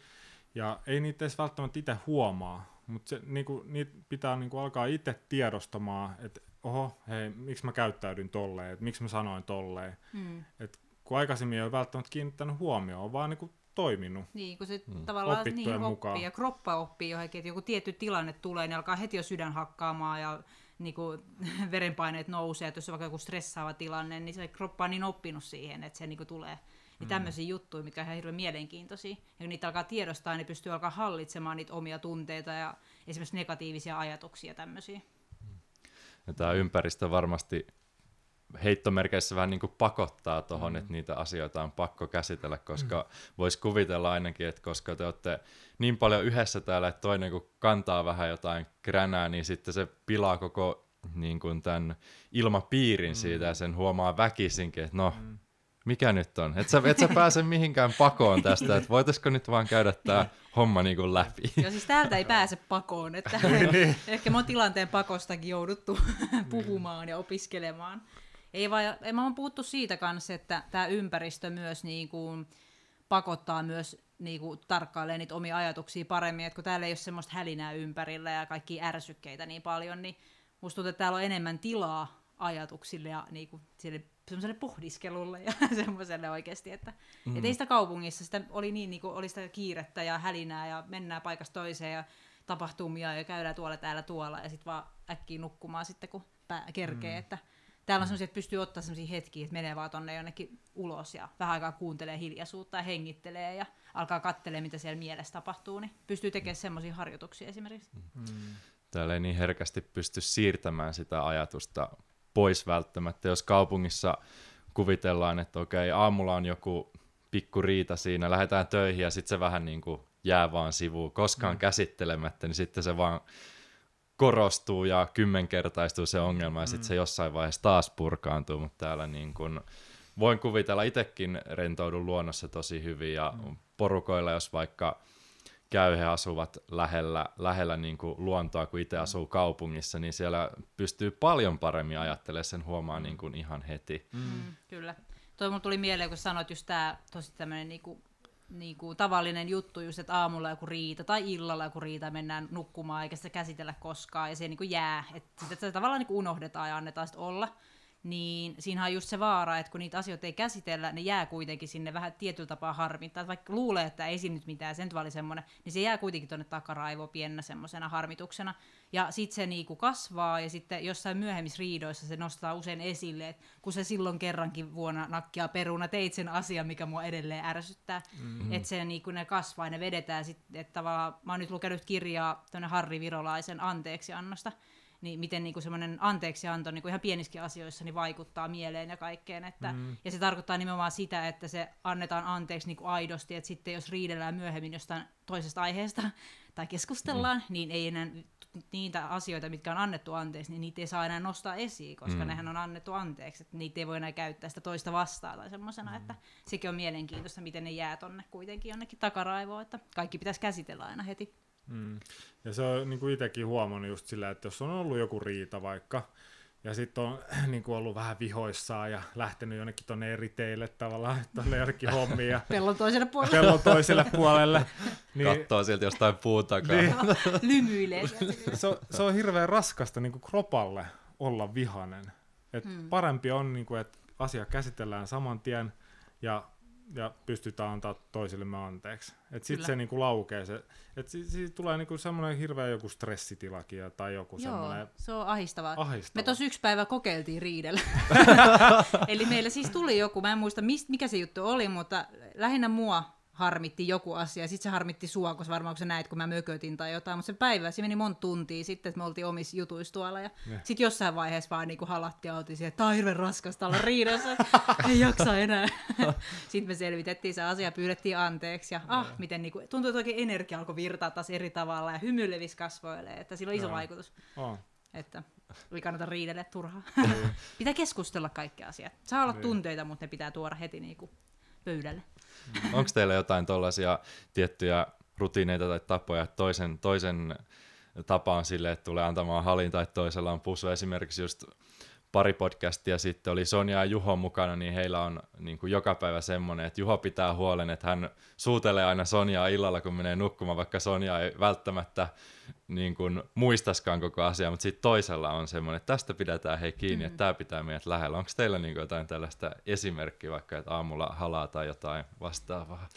Ja ei niitä edes välttämättä itse huomaa, mutta se, niin kuin, niitä pitää niin kuin, alkaa itse tiedostamaan, että oho, hei, miksi mä käyttäydyn tolleen, että miksi mä sanoin tolleen. Hmm. Et kun aikaisemmin ei ole välttämättä kiinnittänyt huomioon, on vaan niin kuin, toiminut. Niin, kun se mm. tavallaan Opittujen niin mukaan. oppii ja kroppa oppii johonkin, että joku tietty tilanne tulee, niin alkaa heti jo sydän hakkaamaan ja niin kuin, verenpaineet nousee, että jos on vaikka joku stressaava tilanne, niin se kroppa on niin oppinut siihen, että se niin kuin tulee. Niin tämmöisiä juttuja, mitkä on ihan hirveän mielenkiintoisia. Ja kun niitä alkaa tiedostaa, niin pystyy alkaa hallitsemaan niitä omia tunteita ja esimerkiksi negatiivisia ajatuksia tämmöisiä. Ja tämä ympäristö varmasti heittomerkeissä vähän niin kuin pakottaa tuohon, mm. että niitä asioita on pakko käsitellä, koska mm. voisi kuvitella ainakin, että koska te olette niin paljon yhdessä täällä, että toinen kun kantaa vähän jotain kränää, niin sitten se pilaa koko niin kuin tämän ilmapiirin mm. siitä ja sen huomaa väkisinkin, että no, mm. Mikä nyt on? Et sä, et sä pääse mihinkään pakoon tästä, että voitaisiko nyt vaan käydä tämä homma niin kuin läpi. Joo, siis täältä ei pääse pakoon, että ehkä me on tilanteen pakostakin jouduttu puhumaan ja opiskelemaan. Ei vaan, ei, mä oon puhuttu siitä kanssa, että tämä ympäristö myös niin kuin pakottaa myös niin kuin tarkkailemaan niitä omia ajatuksia paremmin, että kun täällä ei ole semmoista hälinää ympärillä ja kaikki ärsykkeitä niin paljon, niin musta tuntuu, että täällä on enemmän tilaa ajatuksille ja niin kuin sille semmoiselle pohdiskelulle ja semmoiselle oikeasti, että mm. et ei sitä kaupungissa, sitä oli niin, niin kuin, oli sitä kiirettä ja hälinää ja mennään paikasta toiseen ja tapahtumia ja käydään tuolla täällä tuolla ja sitten vaan äkkiä nukkumaan sitten, kun pää kerkee, mm. että täällä on semmoisia, että pystyy ottaa semmoisia hetkiä, että menee vaan tonne jonnekin ulos ja vähän aikaa kuuntelee hiljaisuutta ja hengittelee ja alkaa kattelee, mitä siellä mielessä tapahtuu, niin pystyy tekemään semmoisia harjoituksia esimerkiksi. Mm. Täällä ei niin herkästi pysty siirtämään sitä ajatusta pois välttämättä, jos kaupungissa kuvitellaan, että okei, aamulla on joku pikku riita siinä, lähdetään töihin ja sitten se vähän niin kuin jää vaan sivuun, koskaan mm. käsittelemättä, niin sitten se vaan korostuu ja kymmenkertaistuu se ongelma ja sitten se jossain vaiheessa taas purkaantuu, mutta täällä niin kuin, voin kuvitella itsekin rentoudun luonnossa tosi hyvin ja mm. porukoilla, jos vaikka käy, he asuvat lähellä, lähellä niin kuin luontoa, kun itse asuu kaupungissa, niin siellä pystyy paljon paremmin ajattelemaan sen huomaa niin kuin ihan heti. Mm, kyllä. Toi mun tuli mieleen, kun sanoit just tää tosi tämmönen niinku, niinku tavallinen juttu, just, että aamulla joku riita tai illalla joku riita mennään nukkumaan eikä sitä käsitellä koskaan ja se niinku jää. Että sitä, tavallaan niinku unohdetaan ja annetaan sit olla. Niin siinä on just se vaara, että kun niitä asioita ei käsitellä, ne jää kuitenkin sinne vähän tietyllä tapaa harmittaa. Vaikka luulee, että ei siinä nyt mitään, sen oli semmoinen, niin se jää kuitenkin tuonne takaraivoon pienenä semmoisena harmituksena. Ja sitten se niinku kasvaa ja sitten jossain myöhemmissä riidoissa se nostaa usein esille, että kun se silloin kerrankin vuonna nakkia peruna, teit sen asian, mikä mua edelleen ärsyttää. Mm-hmm. Että se niinku ne kasvaa ja ne vedetään sitten, että tavallaan, mä oon nyt lukenut kirjaa tuonne Harri Virolaisen anteeksi annosta, niin miten niin kuin semmoinen anteeksianto niin kuin ihan pienissäkin asioissa niin vaikuttaa mieleen ja kaikkeen. Että, mm. Ja se tarkoittaa nimenomaan sitä, että se annetaan anteeksi niin kuin aidosti, että sitten jos riidellään myöhemmin jostain toisesta aiheesta tai keskustellaan, mm. niin ei enää niitä asioita, mitkä on annettu anteeksi, niin niitä ei saa enää nostaa esiin, koska mm. nehän on annettu anteeksi, että niitä ei voi enää käyttää sitä toista vastaan tai semmoisena, mm. että sekin on mielenkiintoista, miten ne jää tonne kuitenkin jonnekin takaraivoon, että kaikki pitäisi käsitellä aina heti. Mm. Ja se on niin kuin itsekin huomannut just sillä, että jos on ollut joku riita vaikka, ja sitten on niin kuin ollut vähän vihoissaan ja lähtenyt jonnekin tuonne eri teille tavallaan, tuonne jonnekin hommiin. Ja pellon toiselle puolelle. Pellon toiselle puolelle. Niin, Kattoo silti jostain puun takaa. Niin. Lymyilee. se, on, se on hirveän raskasta niin kuin kropalle olla vihanen. Et hmm. Parempi on, niin kuin, että asia käsitellään saman tien ja ja pystytään antaa toisillemme anteeksi. Että sitten se niinku laukee se, että si- siitä tulee niinku semmoinen hirveä joku stressitilakin tai joku Joo, semmoinen... se on ahistavaa. Ahistava. Me tuossa yksi päivä kokeiltiin riidellä. Eli meillä siis tuli joku, mä en muista mist, mikä se juttu oli, mutta lähinnä mua harmitti joku asia, sitten se harmitti sua, koska varmaan kun sä näit, kun mä mökötin tai jotain, mutta se päivä, se meni monta tuntia sitten, että me oltiin omissa jutuissa tuolla, ja sitten jossain vaiheessa vaan niin halatti ja oltiin siihen, että tämä on hirveän raskasta olla riidassa, ei jaksa enää. sitten me selvitettiin se asia, pyydettiin anteeksi, ja ah, miten niin kuin, tuntuu, että oikein energia alkoi virtaa taas eri tavalla, ja hymy levisi kasvoille, että sillä on iso vaikutus. Oh. Että ei kannata riidellä turhaa. pitää keskustella kaikki asiat. Saa olla niin. tunteita, mutta ne pitää tuoda heti niin kuin pöydälle. Onko teillä jotain tuollaisia tiettyjä rutiineita tai tapoja, että toisen, toisen tapa on sille, että tulee antamaan halin tai toisella on pusu. Esimerkiksi just pari podcastia sitten oli Sonja ja Juho mukana, niin heillä on niin kuin joka päivä semmoinen, että Juho pitää huolen, että hän suutelee aina Sonjaa illalla, kun menee nukkumaan, vaikka Sonja ei välttämättä niin kuin muistaskaan koko asiaa, mutta sitten toisella on semmoinen, että tästä pidetään hei kiinni, mm-hmm. että tämä pitää meidät lähellä. Onko teillä niin kuin jotain tällaista esimerkkiä, vaikka että aamulla halaa tai jotain vastaavaa?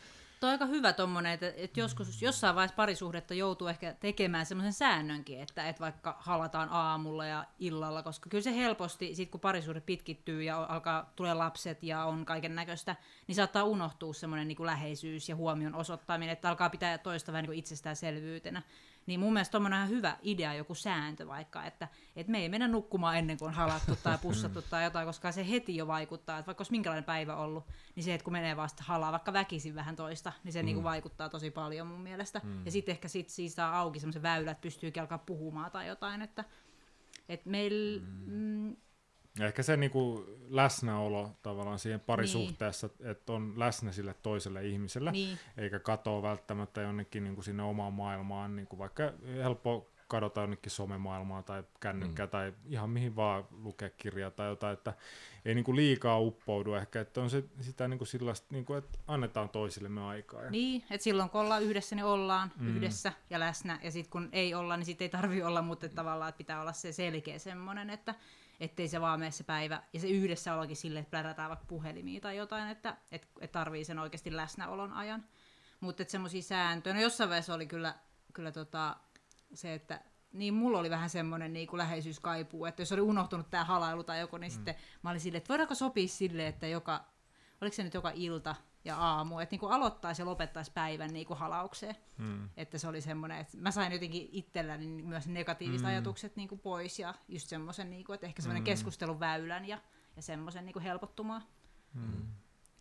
Tuo on aika hyvä tommonen, että, että joskus jossain vaiheessa parisuhdetta joutuu ehkä tekemään semmoisen säännönkin, että, että vaikka halataan aamulla ja illalla, koska kyllä se helposti, sit kun parisuhde pitkittyy ja alkaa tulee lapset ja on kaiken näköistä, niin saattaa unohtua semmoinen niin läheisyys ja huomion osoittaminen, että alkaa pitää toista vähän niin itsestäänselvyytenä. Niin mun mielestä on ihan hyvä idea joku sääntö vaikka, että, että me ei mennä nukkumaan ennen kuin on halattu tai pussattu tai jotain, koska se heti jo vaikuttaa, että vaikka olisi minkälainen päivä ollut, niin se, että kun menee vasta halaa vaikka väkisin vähän toista, niin se mm. niinku vaikuttaa tosi paljon mun mielestä. Mm. Ja sitten ehkä sit siitä saa auki semmoisen väylä, että pystyykin alkaa puhumaan tai jotain, että, että meillä... Mm. Mm, ehkä se niin kuin läsnäolo tavallaan siihen parisuhteessa, niin. että on läsnä sille toiselle ihmiselle, niin. eikä katoa välttämättä jonnekin niin kuin sinne omaan maailmaan, niin kuin vaikka helppo kadota jonnekin somemaailmaan tai kännykkää mm. tai ihan mihin vaan lukea kirjaa tai jotain, että ei niin kuin liikaa uppoudu ehkä, että on se, sitä niin kuin sellaista, niin kuin, että annetaan toisillemme aikaa. Ja... Niin, että silloin kun ollaan yhdessä, niin ollaan mm. yhdessä ja läsnä, ja sitten kun ei olla, niin sitten ei tarvi olla, mutta tavallaan että pitää olla se selkeä semmoinen, että ettei se vaan mene se päivä, ja se yhdessä ollakin silleen, että plärätään vaikka puhelimia tai jotain, että et, et tarvii sen oikeasti läsnäolon ajan. Mutta semmoisia sääntöjä, no jossain vaiheessa oli kyllä, kyllä tota, se, että niin mulla oli vähän semmoinen niin läheisyyskaipuu, että jos oli unohtunut tämä halailu tai joku, niin mm. sitten mä olin silleen, että voidaanko sopia silleen, että joka, oliko se nyt joka ilta, ja aamu, että niin aloittaisi ja lopettaisi päivän niin kuin halaukseen. Mm. Että se oli semmoinen, että mä sain jotenkin itselläni myös negatiiviset mm. ajatukset niin kuin pois ja just semmoisen, niin kuin, että ehkä semmoinen mm. keskustelun väylän ja, ja semmoisen niin kuin helpottumaan. Mm.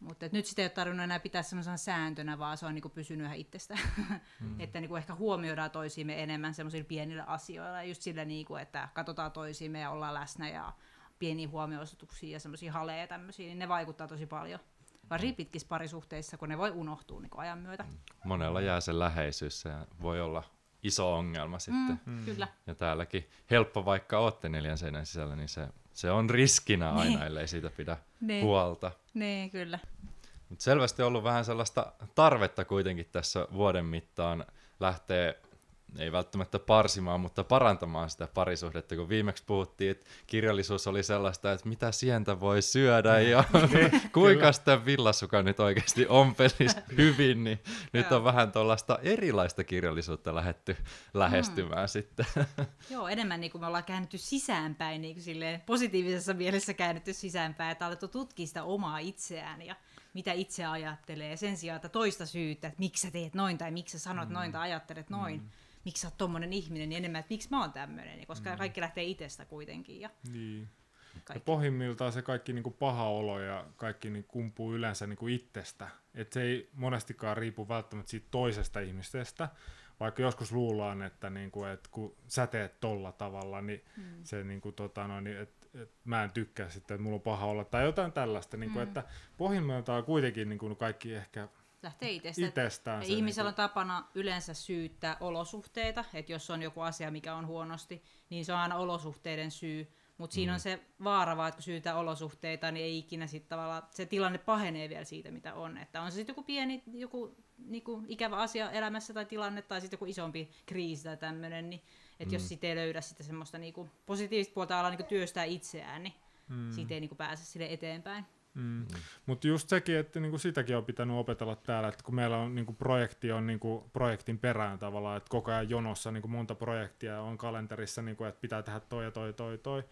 Mutta nyt sitä ei ole tarvinnut enää pitää semmoisena sääntönä, vaan se on niin kuin pysynyt ihan itsestä. Mm. että niin kuin ehkä huomioidaan toisiimme enemmän semmoisilla pienillä asioilla, just sillä, niin kuin, että katsotaan toisiimme ja ollaan läsnä ja pieniä huomioisutuksia ja semmoisia haleja tämmöisiä, niin ne vaikuttaa tosi paljon varsinkin pitkissä parisuhteissa, kun ne voi unohtua niin ajan myötä. Monella jää se läheisyys, se voi olla iso ongelma sitten. Mm, mm. Kyllä. Ja täälläkin helppo, vaikka olette neljän seinän sisällä, niin se, se on riskinä aina, niin. ellei siitä pidä niin. huolta. Niin, kyllä. Mutta selvästi on ollut vähän sellaista tarvetta kuitenkin tässä vuoden mittaan lähteä ei välttämättä parsimaan, mutta parantamaan sitä parisuhdetta, kun viimeksi puhuttiin, että kirjallisuus oli sellaista, että mitä sientä voi syödä ja niin, kuinka sitä villasuka nyt oikeasti ompelisi hyvin, niin nyt on vähän tuollaista erilaista kirjallisuutta lähetty lähestymään mm. sitten. Joo, enemmän niin kuin me ollaan käännetty sisäänpäin, niin kuin silleen, positiivisessa mielessä käännetty sisäänpäin, että alettu tutkia sitä omaa itseään ja mitä itse ajattelee, sen sijaan, että toista syytä, että miksi sä teet noin tai miksi sä sanot mm. noin tai ajattelet noin. Mm miksi sä oot tommonen ihminen, niin enemmän, että miksi mä oon tämmöinen, koska Mm. kaikki lähtee itsestä kuitenkin. Ja Niin. Ja kaikki. pohjimmiltaan se kaikki niin kuin paha olo ja kaikki niin kumpuu yleensä niin kuin itsestä. Et se ei monestikaan riipu välttämättä siitä toisesta ihmisestä, vaikka joskus luullaan, että, niin kuin, että kun sä teet tolla tavalla, niin Mm. se niin kuin, tota, no, niin, että et mä en tykkää sitten, että mulla on paha olla, tai jotain tällaista, niin kuin, Mm. että pohjimmiltaan kuitenkin niin kuin kaikki ehkä Lähtee itsestä. itsestään. Se ihmisellä on niin tapana yleensä syyttää olosuhteita, että jos on joku asia, mikä on huonosti, niin se on aina olosuhteiden syy. Mutta siinä Mm. on se vaara vaan, että kun syytää olosuhteita, niin ei ikinä sit tavallaan, se tilanne pahenee vielä siitä, mitä on. Että on se sitten joku pieni, joku niinku, ikävä asia elämässä tai tilanne, tai sitten joku isompi kriisi tai tämmöinen, niin että Mm. jos sitten ei löydä sitä semmoista niinku, positiivista puolta ala niinku, työstää itseään, niin Mm. siitä ei niinku, pääse sille eteenpäin. Mm. Mutta just sekin, että niinku sitäkin on pitänyt opetella täällä, että kun meillä on niinku projekti on niinku projektin perään tavallaan, että koko ajan jonossa niinku monta projektia on kalenterissa, niinku, että pitää tehdä toi ja toi toi toi,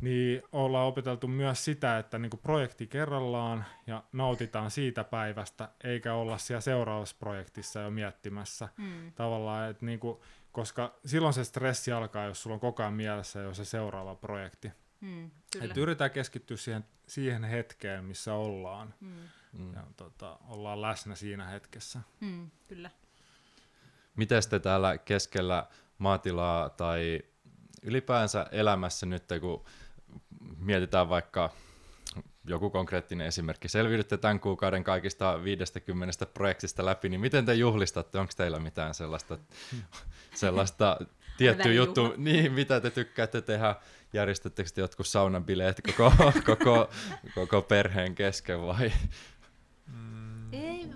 niin ollaan opeteltu myös sitä, että niinku projekti kerrallaan ja nautitaan siitä päivästä, eikä olla siellä seuraavassa projektissa jo miettimässä Mm. tavallaan, että niinku, koska silloin se stressi alkaa, jos sulla on koko ajan mielessä jo se seuraava projekti. Mm, kyllä. Että yritetään keskittyä siihen, siihen hetkeen, missä ollaan Mm, Mm. ja tota, ollaan läsnä siinä hetkessä. mm, kyllä. Miten te täällä keskellä maatilaa tai ylipäänsä elämässä nyt, kun mietitään vaikka joku konkreettinen esimerkki, selviydytte tämän kuukauden kaikista 50 projektista läpi, niin miten te juhlistatte? Onko teillä mitään sellaista, sellaista tiettyä juttu, niin, mitä te tykkäätte tehdä? Järjestättekö te jotkut saunabileet koko, koko, koko perheen kesken vai? Ei.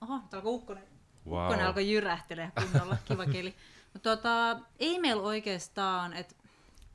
Oho, täällä alkoi ukkonen. Wow. Ukkonen alkoi jyrähtelee kunnolla, kiva keli. Mutta tota, ei meillä oikeastaan, että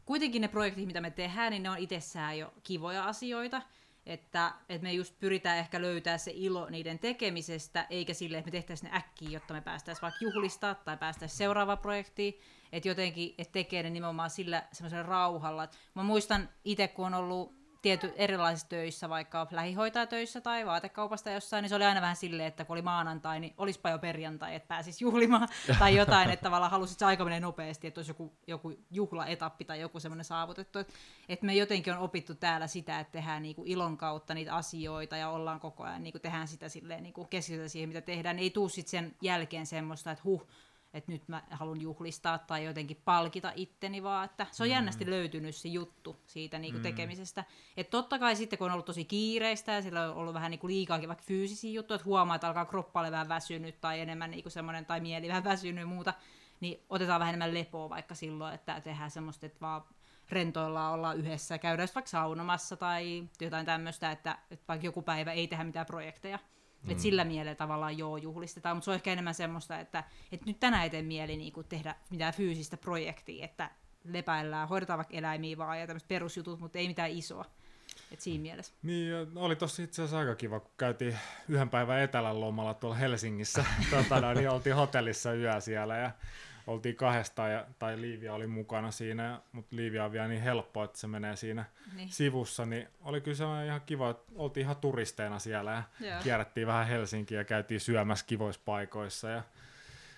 kuitenkin ne projektit, mitä me tehdään, niin ne on itsessään jo kivoja asioita. Että, että me just pyritään ehkä löytää se ilo niiden tekemisestä, eikä sille, että me tehtäisiin ne äkkiä, jotta me päästäisiin vaikka juhlistaa tai päästäisiin seuraavaan projektiin. Että jotenkin, että tekee ne nimenomaan sillä semmoisella rauhalla. Et mä muistan itse, kun on ollut tiety erilaisissa töissä, vaikka lähihoitajatöissä tai vaatekaupasta jossain, niin se oli aina vähän silleen, että kun oli maanantai, niin olispa jo perjantai, että pääsis juhlimaan tai jotain, että tavallaan halusit se aika menee nopeasti, että olisi joku, joku juhlaetappi tai joku semmoinen saavutettu. Että et me jotenkin on opittu täällä sitä, että tehdään niinku ilon kautta niitä asioita ja ollaan koko ajan, niinku tehdään sitä silleen, niinku keskitytään siihen, mitä tehdään. Ei tuu sitten sen jälkeen semmoista, että huh, että nyt mä haluan juhlistaa tai jotenkin palkita itteni, vaan että se on jännästi löytynyt se juttu siitä niin kuin tekemisestä. Että totta kai sitten, kun on ollut tosi kiireistä ja sillä on ollut vähän niin kuin liikaakin vaikka fyysisiä juttuja, että huomaa, että alkaa kroppa olla vähän väsynyt tai enemmän niin kuin semmoinen, tai mieli vähän väsynyt ja muuta, niin otetaan vähän enemmän lepoa vaikka silloin, että tehdään semmoista, että vaan rentoillaan, ollaan yhdessä, käydään vaikka saunomassa tai jotain tämmöistä, että, että vaikka joku päivä ei tehdä mitään projekteja. Mm. Et sillä mielellä tavallaan joo juhlistetaan, mutta se on ehkä enemmän semmoista, että, että nyt tänään ei tee mieli niin kuin tehdä mitään fyysistä projektia, että lepäillään, hoidetaan vaikka eläimiä vaan ja tämmöiset perusjutut, mutta ei mitään isoa. Et siinä mielessä. Niin, oli tossa itse asiassa aika kiva, kun käytiin yhden päivän etelän lomalla tuolla Helsingissä. tota, no, niin oltiin hotellissa yö siellä ja oltiin kahdestaan, ja, tai Liivia oli mukana siinä, mutta Liivia on vielä niin helppo, että se menee siinä Niin. sivussa, niin oli kyllä sellainen ihan kiva, että oltiin ihan turisteina siellä ja Joo. kierrättiin vähän Helsinkiä ja käytiin syömässä kivoissa paikoissa. Ja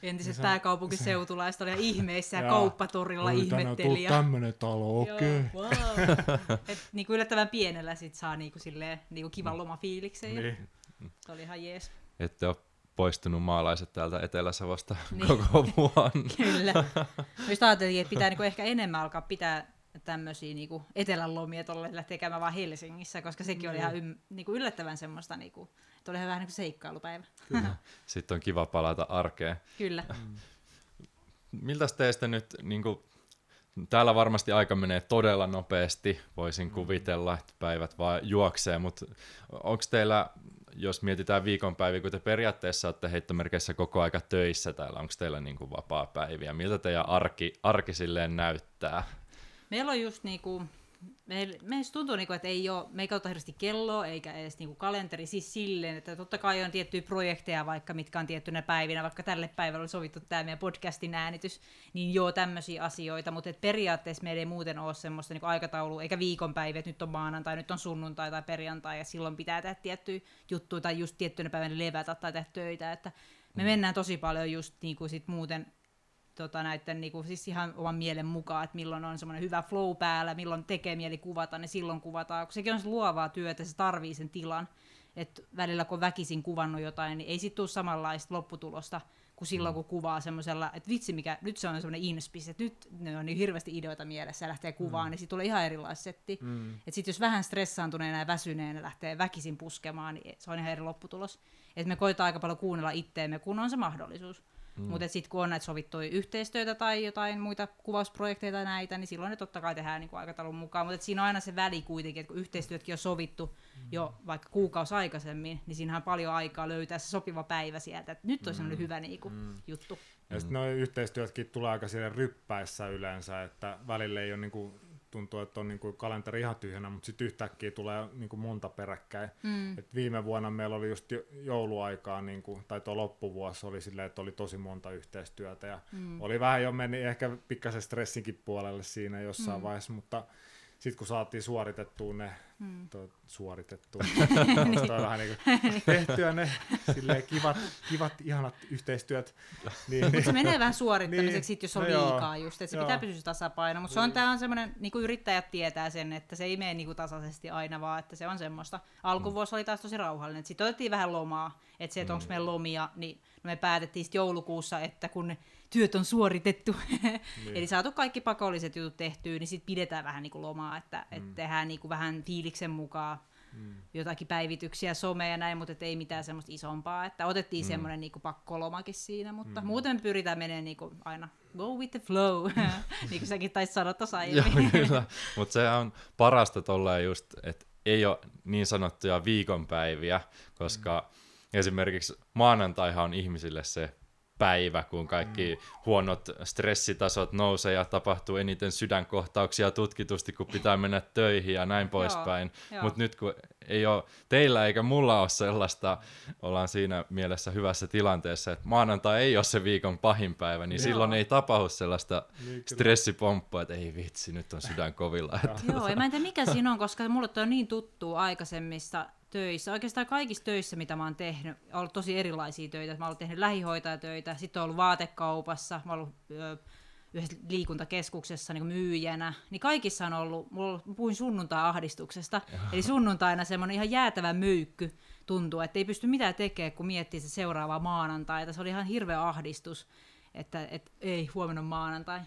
Entiset se- pääkaupunkiseutulaiset oli ihan ihmeissä ja kauppatorilla Oli tänään ihmetteli. tullut Ja... tämmönen talo, okei. Okay. Wow. Et niinku yllättävän pienellä sit saa niinku silleen, niinku kivan lomafiiliksen. Ja Niin. Se oli ihan jees. Ette ole poistunut maalaiset täältä Etelä-Savosta Niin. koko vuonna. Kyllä. Just ajateltiin, että pitää niinku ehkä enemmän alkaa pitää tämmöisiä niinku etelän lomia tuolle lähteä käymään vaan Helsingissä, koska sekin oli ihan ym, niinku yllättävän semmoista, niinku, että oli vähän niinku seikkailupäivä. Sitten on kiva palata arkeen. Kyllä. Miltä teistä nyt, niin kuin, täällä varmasti aika menee todella nopeasti, voisin kuvitella, että päivät vaan juoksee, mutta onko teillä, jos mietitään viikonpäiviä, kun te periaatteessa olette heittomerkeissä koko aika töissä täällä, onko teillä niin kuin vapaa-päiviä? Miltä teidän arki, arki silleen näyttää? Meillä on just niinku, meillä, meistä tuntuu niinku, että ei ole, me ei kautta hirveästi kelloa eikä edes niinku kalenteri, siis silleen, että totta kai on tiettyjä projekteja vaikka, mitkä on tiettynä päivinä, vaikka tälle päivälle oli sovittu tämä meidän podcastin äänitys, niin joo, tämmöisiä asioita, mutta et periaatteessa meillä ei muuten ole semmoista niinku aikataulua, eikä viikonpäiviä, että nyt on maanantai, nyt on sunnuntai tai perjantai, ja silloin pitää tehdä tiettyjä juttuja tai just tiettynä päivänä levätä tai tehdä töitä, että me mennään tosi paljon just niinku sit muuten tota, näiden niinku, siis ihan oman mielen mukaan, että milloin on semmoinen hyvä flow päällä, milloin tekee mieli kuvata, niin silloin kuvataan. Kun sekin on se luovaa työtä, se tarvii sen tilan. että välillä kun on väkisin kuvannut jotain, niin ei sitten tule samanlaista lopputulosta kuin silloin, kun kuvaa semmoisella, että vitsi mikä, nyt se on semmoinen inspis, että nyt ne on niin hirveästi ideoita mielessä ja lähtee kuvaan, mm. niin sitten tulee ihan erilainen setti. Mm. Että sitten jos vähän stressaantuneena ja väsyneenä lähtee väkisin puskemaan, niin se on ihan eri lopputulos. Että me koitaan aika paljon kuunnella itteemme, kun on se mahdollisuus. Mm. Mutta sitten kun on näitä sovittuja yhteistyötä tai jotain muita kuvausprojekteja tai näitä, niin silloin ne totta kai tehdään niin kuin aikataulun mukaan. Mutta siinä on aina se väli kuitenkin, että kun yhteistyötkin on sovittu mm. jo vaikka kuukausi aikaisemmin, niin siinähän on paljon aikaa löytää se sopiva päivä sieltä. Että nyt on mm. hyvä niin kuin, mm. juttu. Ja sitten nuo yhteistyötkin tulee aika ryppäissä yleensä, että välillä ei ole niin kuin tuntuu, että on niin kuin kalenteri ihan tyhjänä, mutta sitten yhtäkkiä tulee niin kuin monta peräkkäin. Mm. Et viime vuonna meillä oli just jouluaikaa, niin kuin, tai tuo loppuvuosi oli silleen, että oli tosi monta yhteistyötä, ja mm. oli vähän jo meni ehkä pikkasen stressinkin puolelle siinä jossain mm. vaiheessa, mutta sitten kun saatiin suoritettua ne, hmm. to, suoritettua, toi vähän niin kuin tehtyä ne silleen kivat, kivat, ihanat yhteistyöt. Niin, mutta se menee vähän suorittamiseksi, niin, jos on no liikaa joo, just, että se joo. pitää pysyä tasapaino, mutta se on, tämä on semmoinen, niin kuin yrittäjät tietää sen, että se ei mene niin kuin tasaisesti aina, vaan että se on semmoista. Alkuvuosi oli taas tosi rauhallinen, sitten otettiin vähän lomaa, että se, että onko meillä lomia, niin no me päätettiin sitten joulukuussa, että kun työt on suoritettu, niin. eli saatu kaikki pakolliset jutut tehtyä, niin sitten pidetään vähän niin kuin lomaa, että mm. et tehdään niin kuin vähän fiiliksen mukaan mm. jotakin päivityksiä somea ja näin, mutta ei mitään semmoista isompaa, että otettiin mm. semmoinen niin pakkolomakin siinä, mutta mm. muuten pyritään menemään niin kuin aina go with the flow, niin kuin säkin taisit sanoa tuossa aiemmin. kyllä, mutta se on parasta tolleen just, että ei ole niin sanottuja viikonpäiviä, koska mm. esimerkiksi maanantaihan on ihmisille se päivä, kun kaikki mm. huonot stressitasot nousee ja tapahtuu eniten sydänkohtauksia tutkitusti, kun pitää mennä töihin ja näin poispäin. Mutta nyt kun ei ole teillä eikä mulla ole sellaista, ollaan siinä mielessä hyvässä tilanteessa, että maanantai ei ole se viikon pahin päivä, niin Joo. silloin ei tapahdu sellaista niin, stressipomppua, että ei vitsi, nyt on sydän kovilla. Joo, ja mä en tiedä mikä siinä on, koska mulle on niin tuttu aikaisemmista töissä, oikeastaan kaikissa töissä, mitä mä oon tehnyt, on ollut tosi erilaisia töitä. Mä oon tehnyt lähihoitajatöitä, sitten oon ollut vaatekaupassa, mä oon ollut ö, yhdessä liikuntakeskuksessa niin myyjänä, niin kaikissa on ollut, mulla puhuin sunnuntai-ahdistuksesta, eli sunnuntaina semmoinen ihan jäätävä möykky tuntuu, että ei pysty mitään tekemään, kun miettii se seuraavaa maanantaita. Se oli ihan hirveä ahdistus, että, että ei, huomenna maanantai.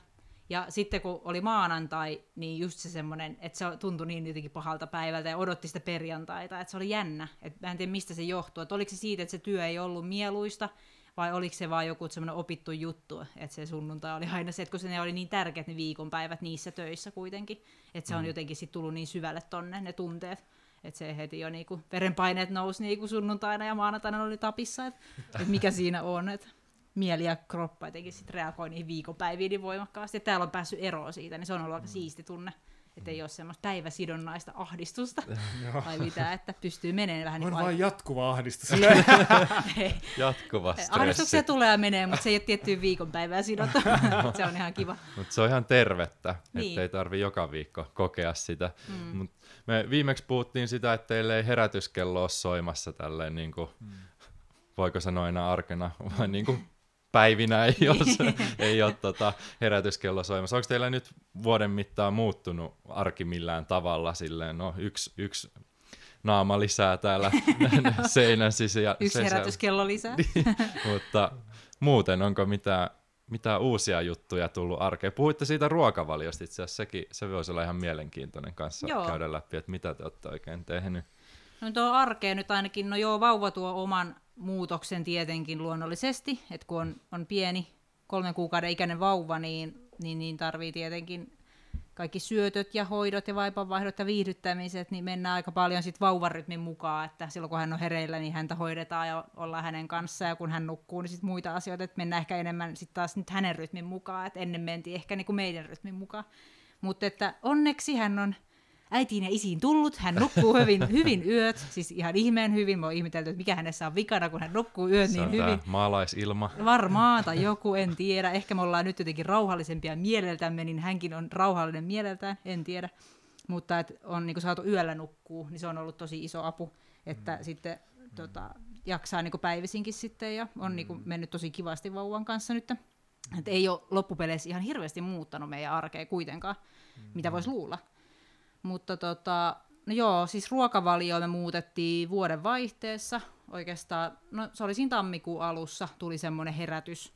Ja sitten kun oli maanantai, niin just se semmoinen, että se tuntui niin jotenkin pahalta päivältä ja odotti sitä perjantaita, että se oli jännä. Et mä en tiedä mistä se johtuu, että oliko se siitä, että se työ ei ollut mieluista, vai oliko se vaan joku semmoinen opittu juttu, että se sunnuntai oli aina se, että kun se ne oli niin tärkeät ne viikonpäivät niissä töissä kuitenkin, että se on mm. jotenkin sitten tullut niin syvälle tonne ne tunteet. Että se heti jo niinku verenpaineet nousi niinku sunnuntaina ja maanantaina oli tapissa, että et mikä siinä on. Että mieli ja kroppa jotenkin sit reagoi niihin viikonpäiviin niin voimakkaasti. Ja täällä on päässyt eroon siitä, niin se on ollut aika mm. siisti tunne. Että ei ole semmoista päiväsidonnaista ahdistusta tai mitä, että pystyy menemään vähän on niin vain jatkuva ahdistus. jatkuva stressi. Ahdistuksia tulee ja menee, mutta se ei ole tiettyyn viikonpäivään sidottu. se on ihan kiva. Mutta se on ihan tervettä, niin. ettei tarvi joka viikko kokea sitä. Mm. Mut me viimeksi puhuttiin sitä, että teille ei herätyskello ole soimassa tälleen, niin kuin, mm. voiko sanoa enää arkena, vai niin kuin päivinä ei ole, ei ole tota herätyskello soimassa. Onko teillä nyt vuoden mittaan muuttunut arki millään tavalla? Silleen, no yksi, yksi naama lisää täällä seinän sisään. Yksi se, herätyskello lisää. mutta muuten onko mitään, mitään uusia juttuja tullut arkeen? Puhuitte siitä ruokavaliosta itse asiassa, sekin, se voisi olla ihan mielenkiintoinen kanssa Joo. käydä läpi, että mitä te olette oikein tehnyt. No tuo arkeen nyt ainakin, no joo, vauva tuo oman muutoksen tietenkin luonnollisesti, että kun on, on pieni kolmen kuukauden ikäinen vauva, niin, niin, niin tarvii tietenkin kaikki syötöt ja hoidot ja vaipanvaihdot ja viihdyttämiset, niin mennään aika paljon sit vauvarytmin mukaan, että silloin kun hän on hereillä, niin häntä hoidetaan ja ollaan hänen kanssa, ja kun hän nukkuu, niin sit muita asioita, että mennään ehkä enemmän sit taas nyt hänen rytmin mukaan, että ennen mentiin ehkä niin kuin meidän rytmin mukaan. Mutta että onneksi hän on äitiin ja isiin tullut, hän nukkuu hyvin, hyvin yöt, siis ihan ihmeen hyvin. Mä oon ihmetelty, että mikä hänessä on vikana, kun hän nukkuu yöt niin hyvin. maalaisilma. Varmaan, tai joku, en tiedä. Ehkä me ollaan nyt jotenkin rauhallisempia mieleltämme, niin hänkin on rauhallinen mieleltään, en tiedä. Mutta että on niin saatu yöllä nukkuu, niin se on ollut tosi iso apu, että mm. sitten tota, jaksaa niin päivisinkin sitten ja on niin mennyt tosi kivasti vauvan kanssa nyt. Et ei ole loppupeleissä ihan hirveästi muuttanut meidän arkea kuitenkaan, mm. mitä voisi luulla. Mutta tota, no joo, siis ruokavalio me muutettiin vuoden vaihteessa. Oikeastaan, no se oli siinä tammikuun alussa, tuli semmoinen herätys,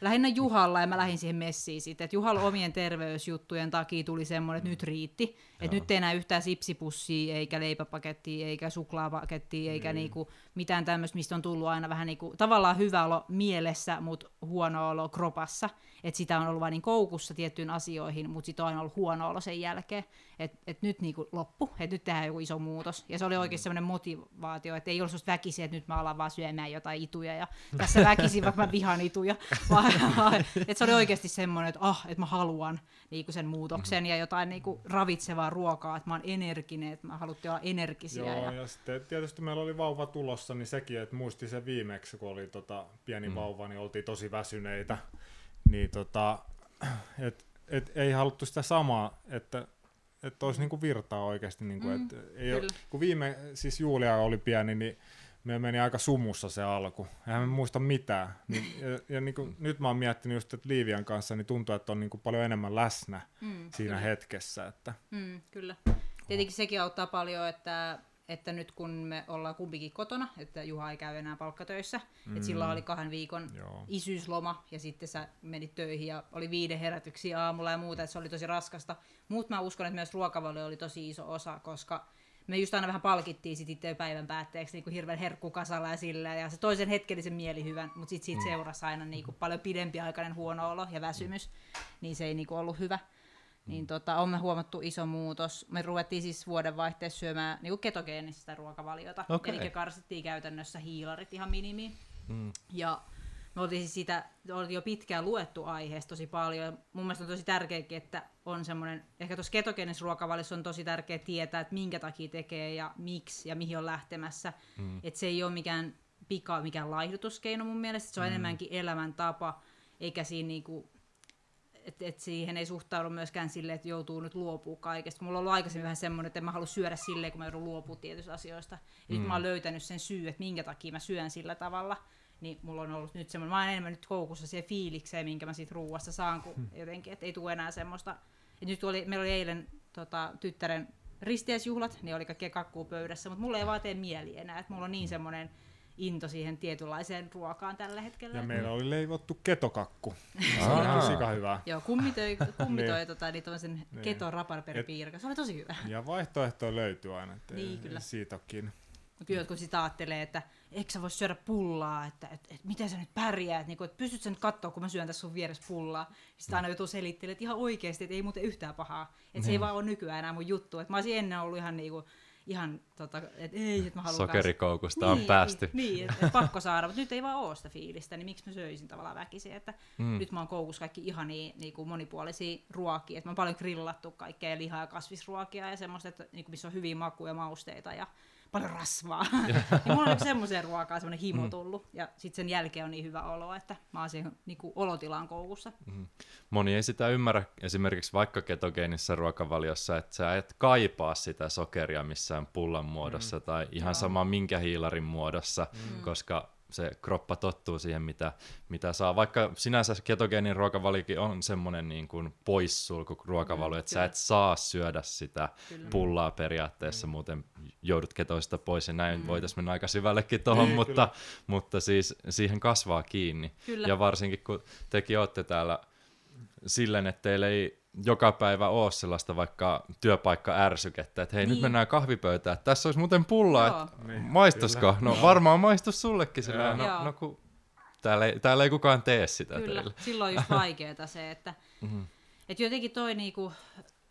lähinnä Juhalla ja mä lähdin siihen messiin sitten, että Juhalla omien terveysjuttujen takia tuli semmoinen, että nyt riitti, että nyt ei enää yhtään sipsipussia, eikä leipäpakettia, eikä suklaapakettia, eikä mm. niinku mitään tämmöistä, mistä on tullut aina vähän niinku, tavallaan hyvä olo mielessä, mutta huono olo kropassa, että sitä on ollut vain niin koukussa tiettyyn asioihin, mutta sitten on aina ollut huono olo sen jälkeen, että et nyt niinku loppu, että nyt tehdään joku iso muutos, ja se oli oikein mm. semmoinen motivaatio, että ei ollut sellaista väkisiä, että nyt mä alan vaan syömään jotain ituja, ja tässä väkisin, vaikka mä vihan ituja, vaan, että se oli oikeasti semmoinen, että ah, että mä haluan niinku sen muutoksen, ja jotain niinku ravitsevaa ruokaa, että mä oon energinen, että mä haluttiin olla energisiä. Joo, ja... ja sitten tietysti meillä oli vauva tulossa, niin sekin, että muisti sen viimeksi, kun oli tota, pieni mm. vauva, niin oltiin tosi väsyneitä. Niin tota, et, et, ei haluttu sitä samaa, että että olisi niinku virtaa oikeasti. Niinku, mm, et ei ole, kun viime, siis Julia oli pieni, niin me meni aika sumussa se alku. Eihän me muista mitään. Niin, ja, ja niin kuin, nyt mä oon miettinyt just, että Liivian kanssa niin tuntuu, että on niin kuin paljon enemmän läsnä mm, siinä kyllä. hetkessä. Että. Mm, kyllä. Tietenkin sekin auttaa paljon, että, että nyt kun me ollaan kumpikin kotona, että Juha ei käy enää palkkatöissä, mm. että silloin oli kahden viikon Joo. isyysloma ja sitten sä menit töihin ja oli viiden herätyksiä aamulla ja muuta, että se oli tosi raskasta. Mutta mä uskon, että myös ruokavalio oli tosi iso osa, koska me just aina vähän palkittiin sit itse päivän päätteeksi niin kuin hirveän herkkukasalla ja sillä, ja se toisen hetkellisen mielihyvän, mutta sitten siitä mm. seurasi aina niin kuin paljon pidempiaikainen huono olo ja väsymys, niin se ei niin kuin ollut hyvä. Niin tota, on me huomattu iso muutos. Me ruvettiin siis vuodenvaihteessa syömään niin kuin ketogeenistä ruokavaliota, okay. eli karsittiin käytännössä hiilarit ihan minimiin. Mm. Ja me oltiin siis sitä, oltiin jo pitkään luettu aiheesta tosi paljon. Mun mielestä on tosi tärkeäkin, että on semmoinen, ehkä tuossa ketogeenisessa ruokavalissa on tosi tärkeää tietää, että minkä takia tekee ja miksi ja mihin on lähtemässä. Mm. Että se ei ole mikään pika, mikään laihdutuskeino mun mielestä, se on mm. enemmänkin elämäntapa, eikä siinä niinku, että et siihen ei suhtaudu myöskään silleen, että joutuu nyt luopua kaikesta. Mulla on ollut aikaisemmin vähän semmoinen, että en mä halua syödä silleen, kun mä joudun luopua tietystä asioista. mm. nyt mä oon löytänyt sen syy, että minkä takia mä syön sillä tavalla niin mulla on ollut nyt semmoinen, mä oon enemmän nyt koukussa siihen fiilikseen, minkä mä siitä ruuasta saan, kun hmm. jotenkin, että ei tule enää semmoista. Et nyt oli, meillä oli eilen tota, tyttären ristiäisjuhlat, niin oli kaikkea kakkuu pöydässä, mutta mulla ei vaan tee mieli enää, että mulla on niin semmoinen into siihen tietynlaiseen ruokaan tällä hetkellä. Ja meillä oli leivottu ketokakku. Se oli sika hyvä. Joo, kummi toi, kummi toi niin. tota, niin niin. keto raparperipiirka. Se oli tosi hyvä. Ja vaihtoehtoja löytyy aina, että niin, kyllä. siitä onkin. Mutta jotkut sitä ajattelee, että eikö sä voi syödä pullaa, että et, et, miten sä nyt pärjäät, niin että pystyt sä nyt katsoa, kun mä syön tässä sun vieressä pullaa. Sitten aina joutuu selittelemään, että ihan oikeasti, että ei muuten yhtään pahaa. Että se ei niin. vaan ole nykyään enää mun juttu. Että mä olisin ennen ollut ihan niinku, ihan tota, että ei, että mä haluan Sokerikoukusta on niin, päästy. Niin, että et pakko saada, mutta nyt ei vaan ole sitä fiilistä, niin miksi mä söisin tavallaan väkisin, että mm. nyt mä oon koukussa kaikki ihan niin, niin kuin monipuolisia ruokia, että mä oon paljon grillattu kaikkea lihaa ja kasvisruokia ja semmoista, että, niin kuin missä on hyviä makuja ja mausteita ja paljon rasvaa. niin mulla on semmoiseen ruokaan semmoinen himo mm. tullut. Ja sitten sen jälkeen on niin hyvä olo, että mä oon siihen niin kuin olotilaan koukussa. Mm. Moni ei sitä ymmärrä esimerkiksi vaikka ketogeenissa ruokavaliossa, että sä et kaipaa sitä sokeria missään pullan muodossa mm. tai ihan Joo. sama minkä hiilarin muodossa, mm. koska se kroppa tottuu siihen, mitä, mitä saa. Vaikka sinänsä ketogeenin ruokavalikin on semmoinen niin kuin poissulku ruokavalo, mm, että sä et saa syödä sitä kyllä. pullaa periaatteessa, mm. muuten joudut ketoista pois ja näin mm. voitaisiin mennä aika syvällekin tuohon, niin, mutta, mutta siis siihen kasvaa kiinni. Kyllä. Ja varsinkin kun tekin olette täällä silleen, että teillä ei joka päivä ole sellaista vaikka työpaikka-ärsykettä, että hei niin. nyt mennään kahvipöytään, että tässä olisi muuten pulla, että niin? Kyllä. No varmaan maistus sullekin sillä, no, no kun täällä ei, täällä ei kukaan tee sitä Kyllä, teille. silloin on just vaikeeta se, että mm-hmm. et jotenkin toi niinku,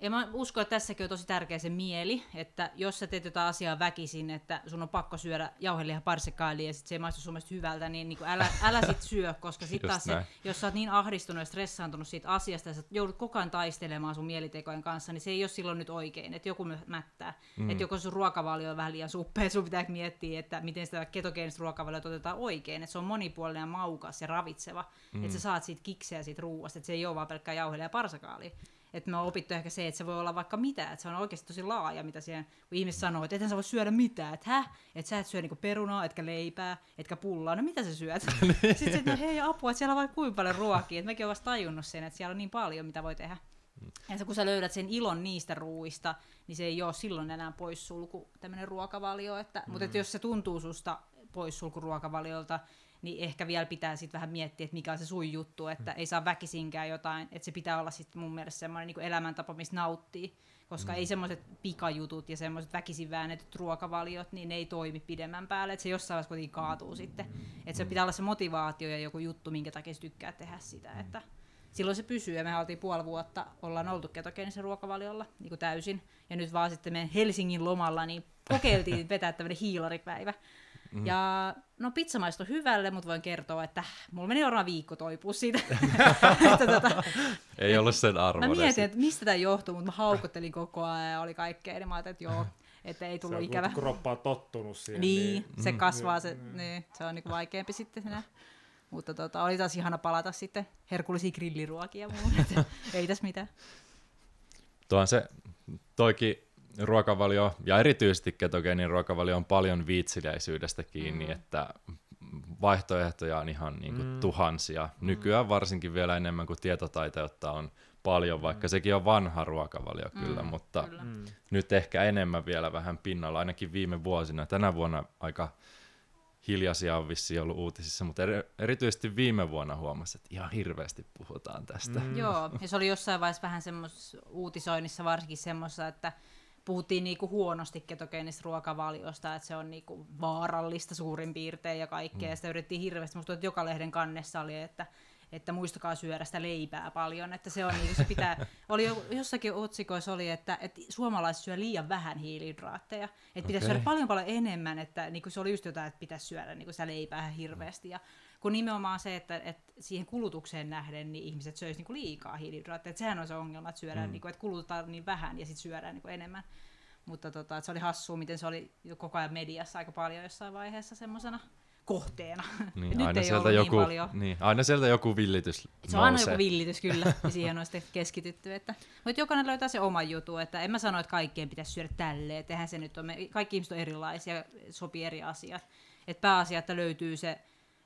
ja mä uskon, että tässäkin on tosi tärkeä se mieli, että jos sä teet jotain asiaa väkisin, että sun on pakko syödä jauheliha parsekaali ja sit se ei maistu sun mielestä hyvältä, niin, niin älä, älä sit syö, koska sit taas se, jos sä oot niin ahdistunut ja stressaantunut siitä asiasta ja sä joudut koko ajan taistelemaan sun mielitekojen kanssa, niin se ei ole silloin nyt oikein, että joku mättää. Mm. Että joko sun ruokavalio on vähän liian suppea, sun pitää miettiä, että miten sitä ketogeenista ruokavaliota otetaan oikein, että se on monipuolinen ja maukas ja ravitseva, mm. että sä saat siitä kikseä siitä ruuasta, että se ei ole vaan pelkkää jauheliha ja parsakaali Että me on opittu ehkä se, että se voi olla vaikka mitä, että se on oikeasti tosi laaja, mitä siihen, kun ihmiset sanoo, että ethän sä voi syödä mitään, että häh, että sä et syö niinku perunaa, etkä leipää, etkä pullaa, no mitä sä syöt? Sitten se, no hei apua, että siellä on vaikka kuinka paljon ruokia, että mäkin olen vasta tajunnut sen, että siellä on niin paljon, mitä voi tehdä. Ja se, kun sä löydät sen ilon niistä ruuista, niin se ei ole silloin enää poissulku tämmöinen ruokavalio. Että, mm. Mutta että jos se tuntuu susta poissulku ruokavaliolta, niin ehkä vielä pitää sitten vähän miettiä, että mikä on se sun juttu, että mm. ei saa väkisinkään jotain, että se pitää olla sitten mun mielestä semmoinen niin elämäntapa, mistä nauttii, koska mm. ei semmoiset pikajutut ja semmoiset väkisin väännetyt ruokavaliot, niin ne ei toimi pidemmän päälle, että se jossain vaiheessa kuitenkin kaatuu sitten, että se pitää olla se motivaatio ja joku juttu, minkä takia se tykkää tehdä sitä, että silloin se pysyy ja me oltiin puoli vuotta, ollaan oltu ketogeenisen ruokavaliolla niin kuin täysin. Ja nyt vaan sitten meidän Helsingin lomalla niin kokeiltiin vetää tämmöinen hiilaripäivä. Mm. Ja no pizza maistui hyvälle, mutta voin kertoa, että mulla meni varmaan viikko toipua siitä. että, tota, Ei ollut sen arvoinen. Mä mietin, että mistä tämä johtuu, mutta mä haukottelin koko ajan ja oli kaikkea. Niin mä ajattelin, että joo, että ei tullut se ikävä. Se kroppaa tottunut siihen. Niin, niin. se kasvaa, se, mm. niin, se on niinku vaikeampi sitten siinä. Mutta tota, oli taas ihana palata sitten herkullisia grilliruokia muun. ei tässä mitään. Tuohan se, toikin ruokavalio, ja erityisesti ketogeenin ruokavalio on paljon viitsiläisyydestä kiinni, mm. että vaihtoehtoja on ihan niin kuin mm. tuhansia. Nykyään varsinkin vielä enemmän kuin tietotaiteutta on paljon, vaikka mm. sekin on vanha ruokavalio kyllä, mm, mutta kyllä. nyt ehkä enemmän vielä vähän pinnalla, ainakin viime vuosina. Tänä vuonna aika hiljaisia on vissiin ollut uutisissa, mutta erityisesti viime vuonna huomasi, että ihan hirveästi puhutaan tästä. Mm. Joo, ja se oli jossain vaiheessa vähän semmoisessa uutisoinnissa varsinkin semmoisessa, että puhuttiin niinku huonosti ketogeenistä ruokavaliosta, että se on niinku vaarallista suurin piirtein ja kaikkea, mm. ja sitä yritettiin hirveästi, musta että joka lehden kannessa oli, että että muistakaa syödä sitä leipää paljon, että se on niin, se pitää, oli jo, jossakin otsikoissa oli, että, että suomalaiset syö liian vähän hiilihydraatteja, että okay. pitäisi syödä paljon paljon enemmän, että niin kuin se oli just jotain, että pitäisi syödä niin kuin sitä leipää hirveästi, ja kun nimenomaan se, että, että siihen kulutukseen nähden niin ihmiset söisivät niin liikaa hiilihydraatteja, että sehän on se ongelma, että syödään, mm. niin kuin, että kulutetaan niin vähän ja sitten syödään niin kuin enemmän. Mutta tota, että se oli hassua, miten se oli koko ajan mediassa aika paljon jossain vaiheessa semmoisena kohteena. Niin, Nyt aina ei sieltä joku, niin paljon. Niin, aina sieltä joku villitys Se on aina joku villitys kyllä, ja siihen on sitten keskitytty. Että, mutta jokainen löytää se oma jutu, että en mä sano, että kaikkien pitäisi syödä tälleen, että se nyt on, me, kaikki ihmiset on erilaisia, sopii eri asiat. Että pääasia, että löytyy se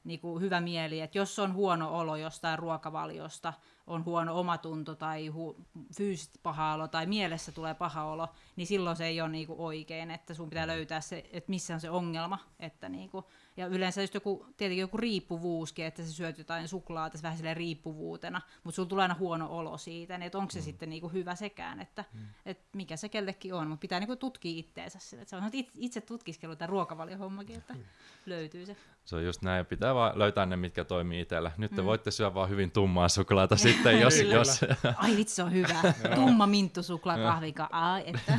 niin kuin hyvä mieli, että jos on huono olo jostain ruokavaliosta, on huono omatunto tai hu- fyysisesti paha olo tai mielessä tulee paha olo, niin silloin se ei ole niin kuin oikein, että sun pitää löytää se, että missä on se ongelma, että niin kuin, ja yleensä just joku, tietenkin joku riippuvuuskin, että sä syöt jotain suklaata vähän silleen riippuvuutena, mutta sulla tulee aina huono olo siitä, niin että onko se mm. sitten niinku hyvä sekään, että mm. et mikä se kellekin on, mutta pitää niinku tutkia itteensä sille. Että se on itse tutkiskelu tämä ruokavaliohommakin, että mm. löytyy se. Se on just näin, pitää vaan löytää ne, mitkä toimii itsellä. Nyt te mm. voitte syödä vaan hyvin tummaa suklaata sitten, jos... jos... Ai vitsi, se on hyvä. Tumma minttu suklaakahvika. Ai, että...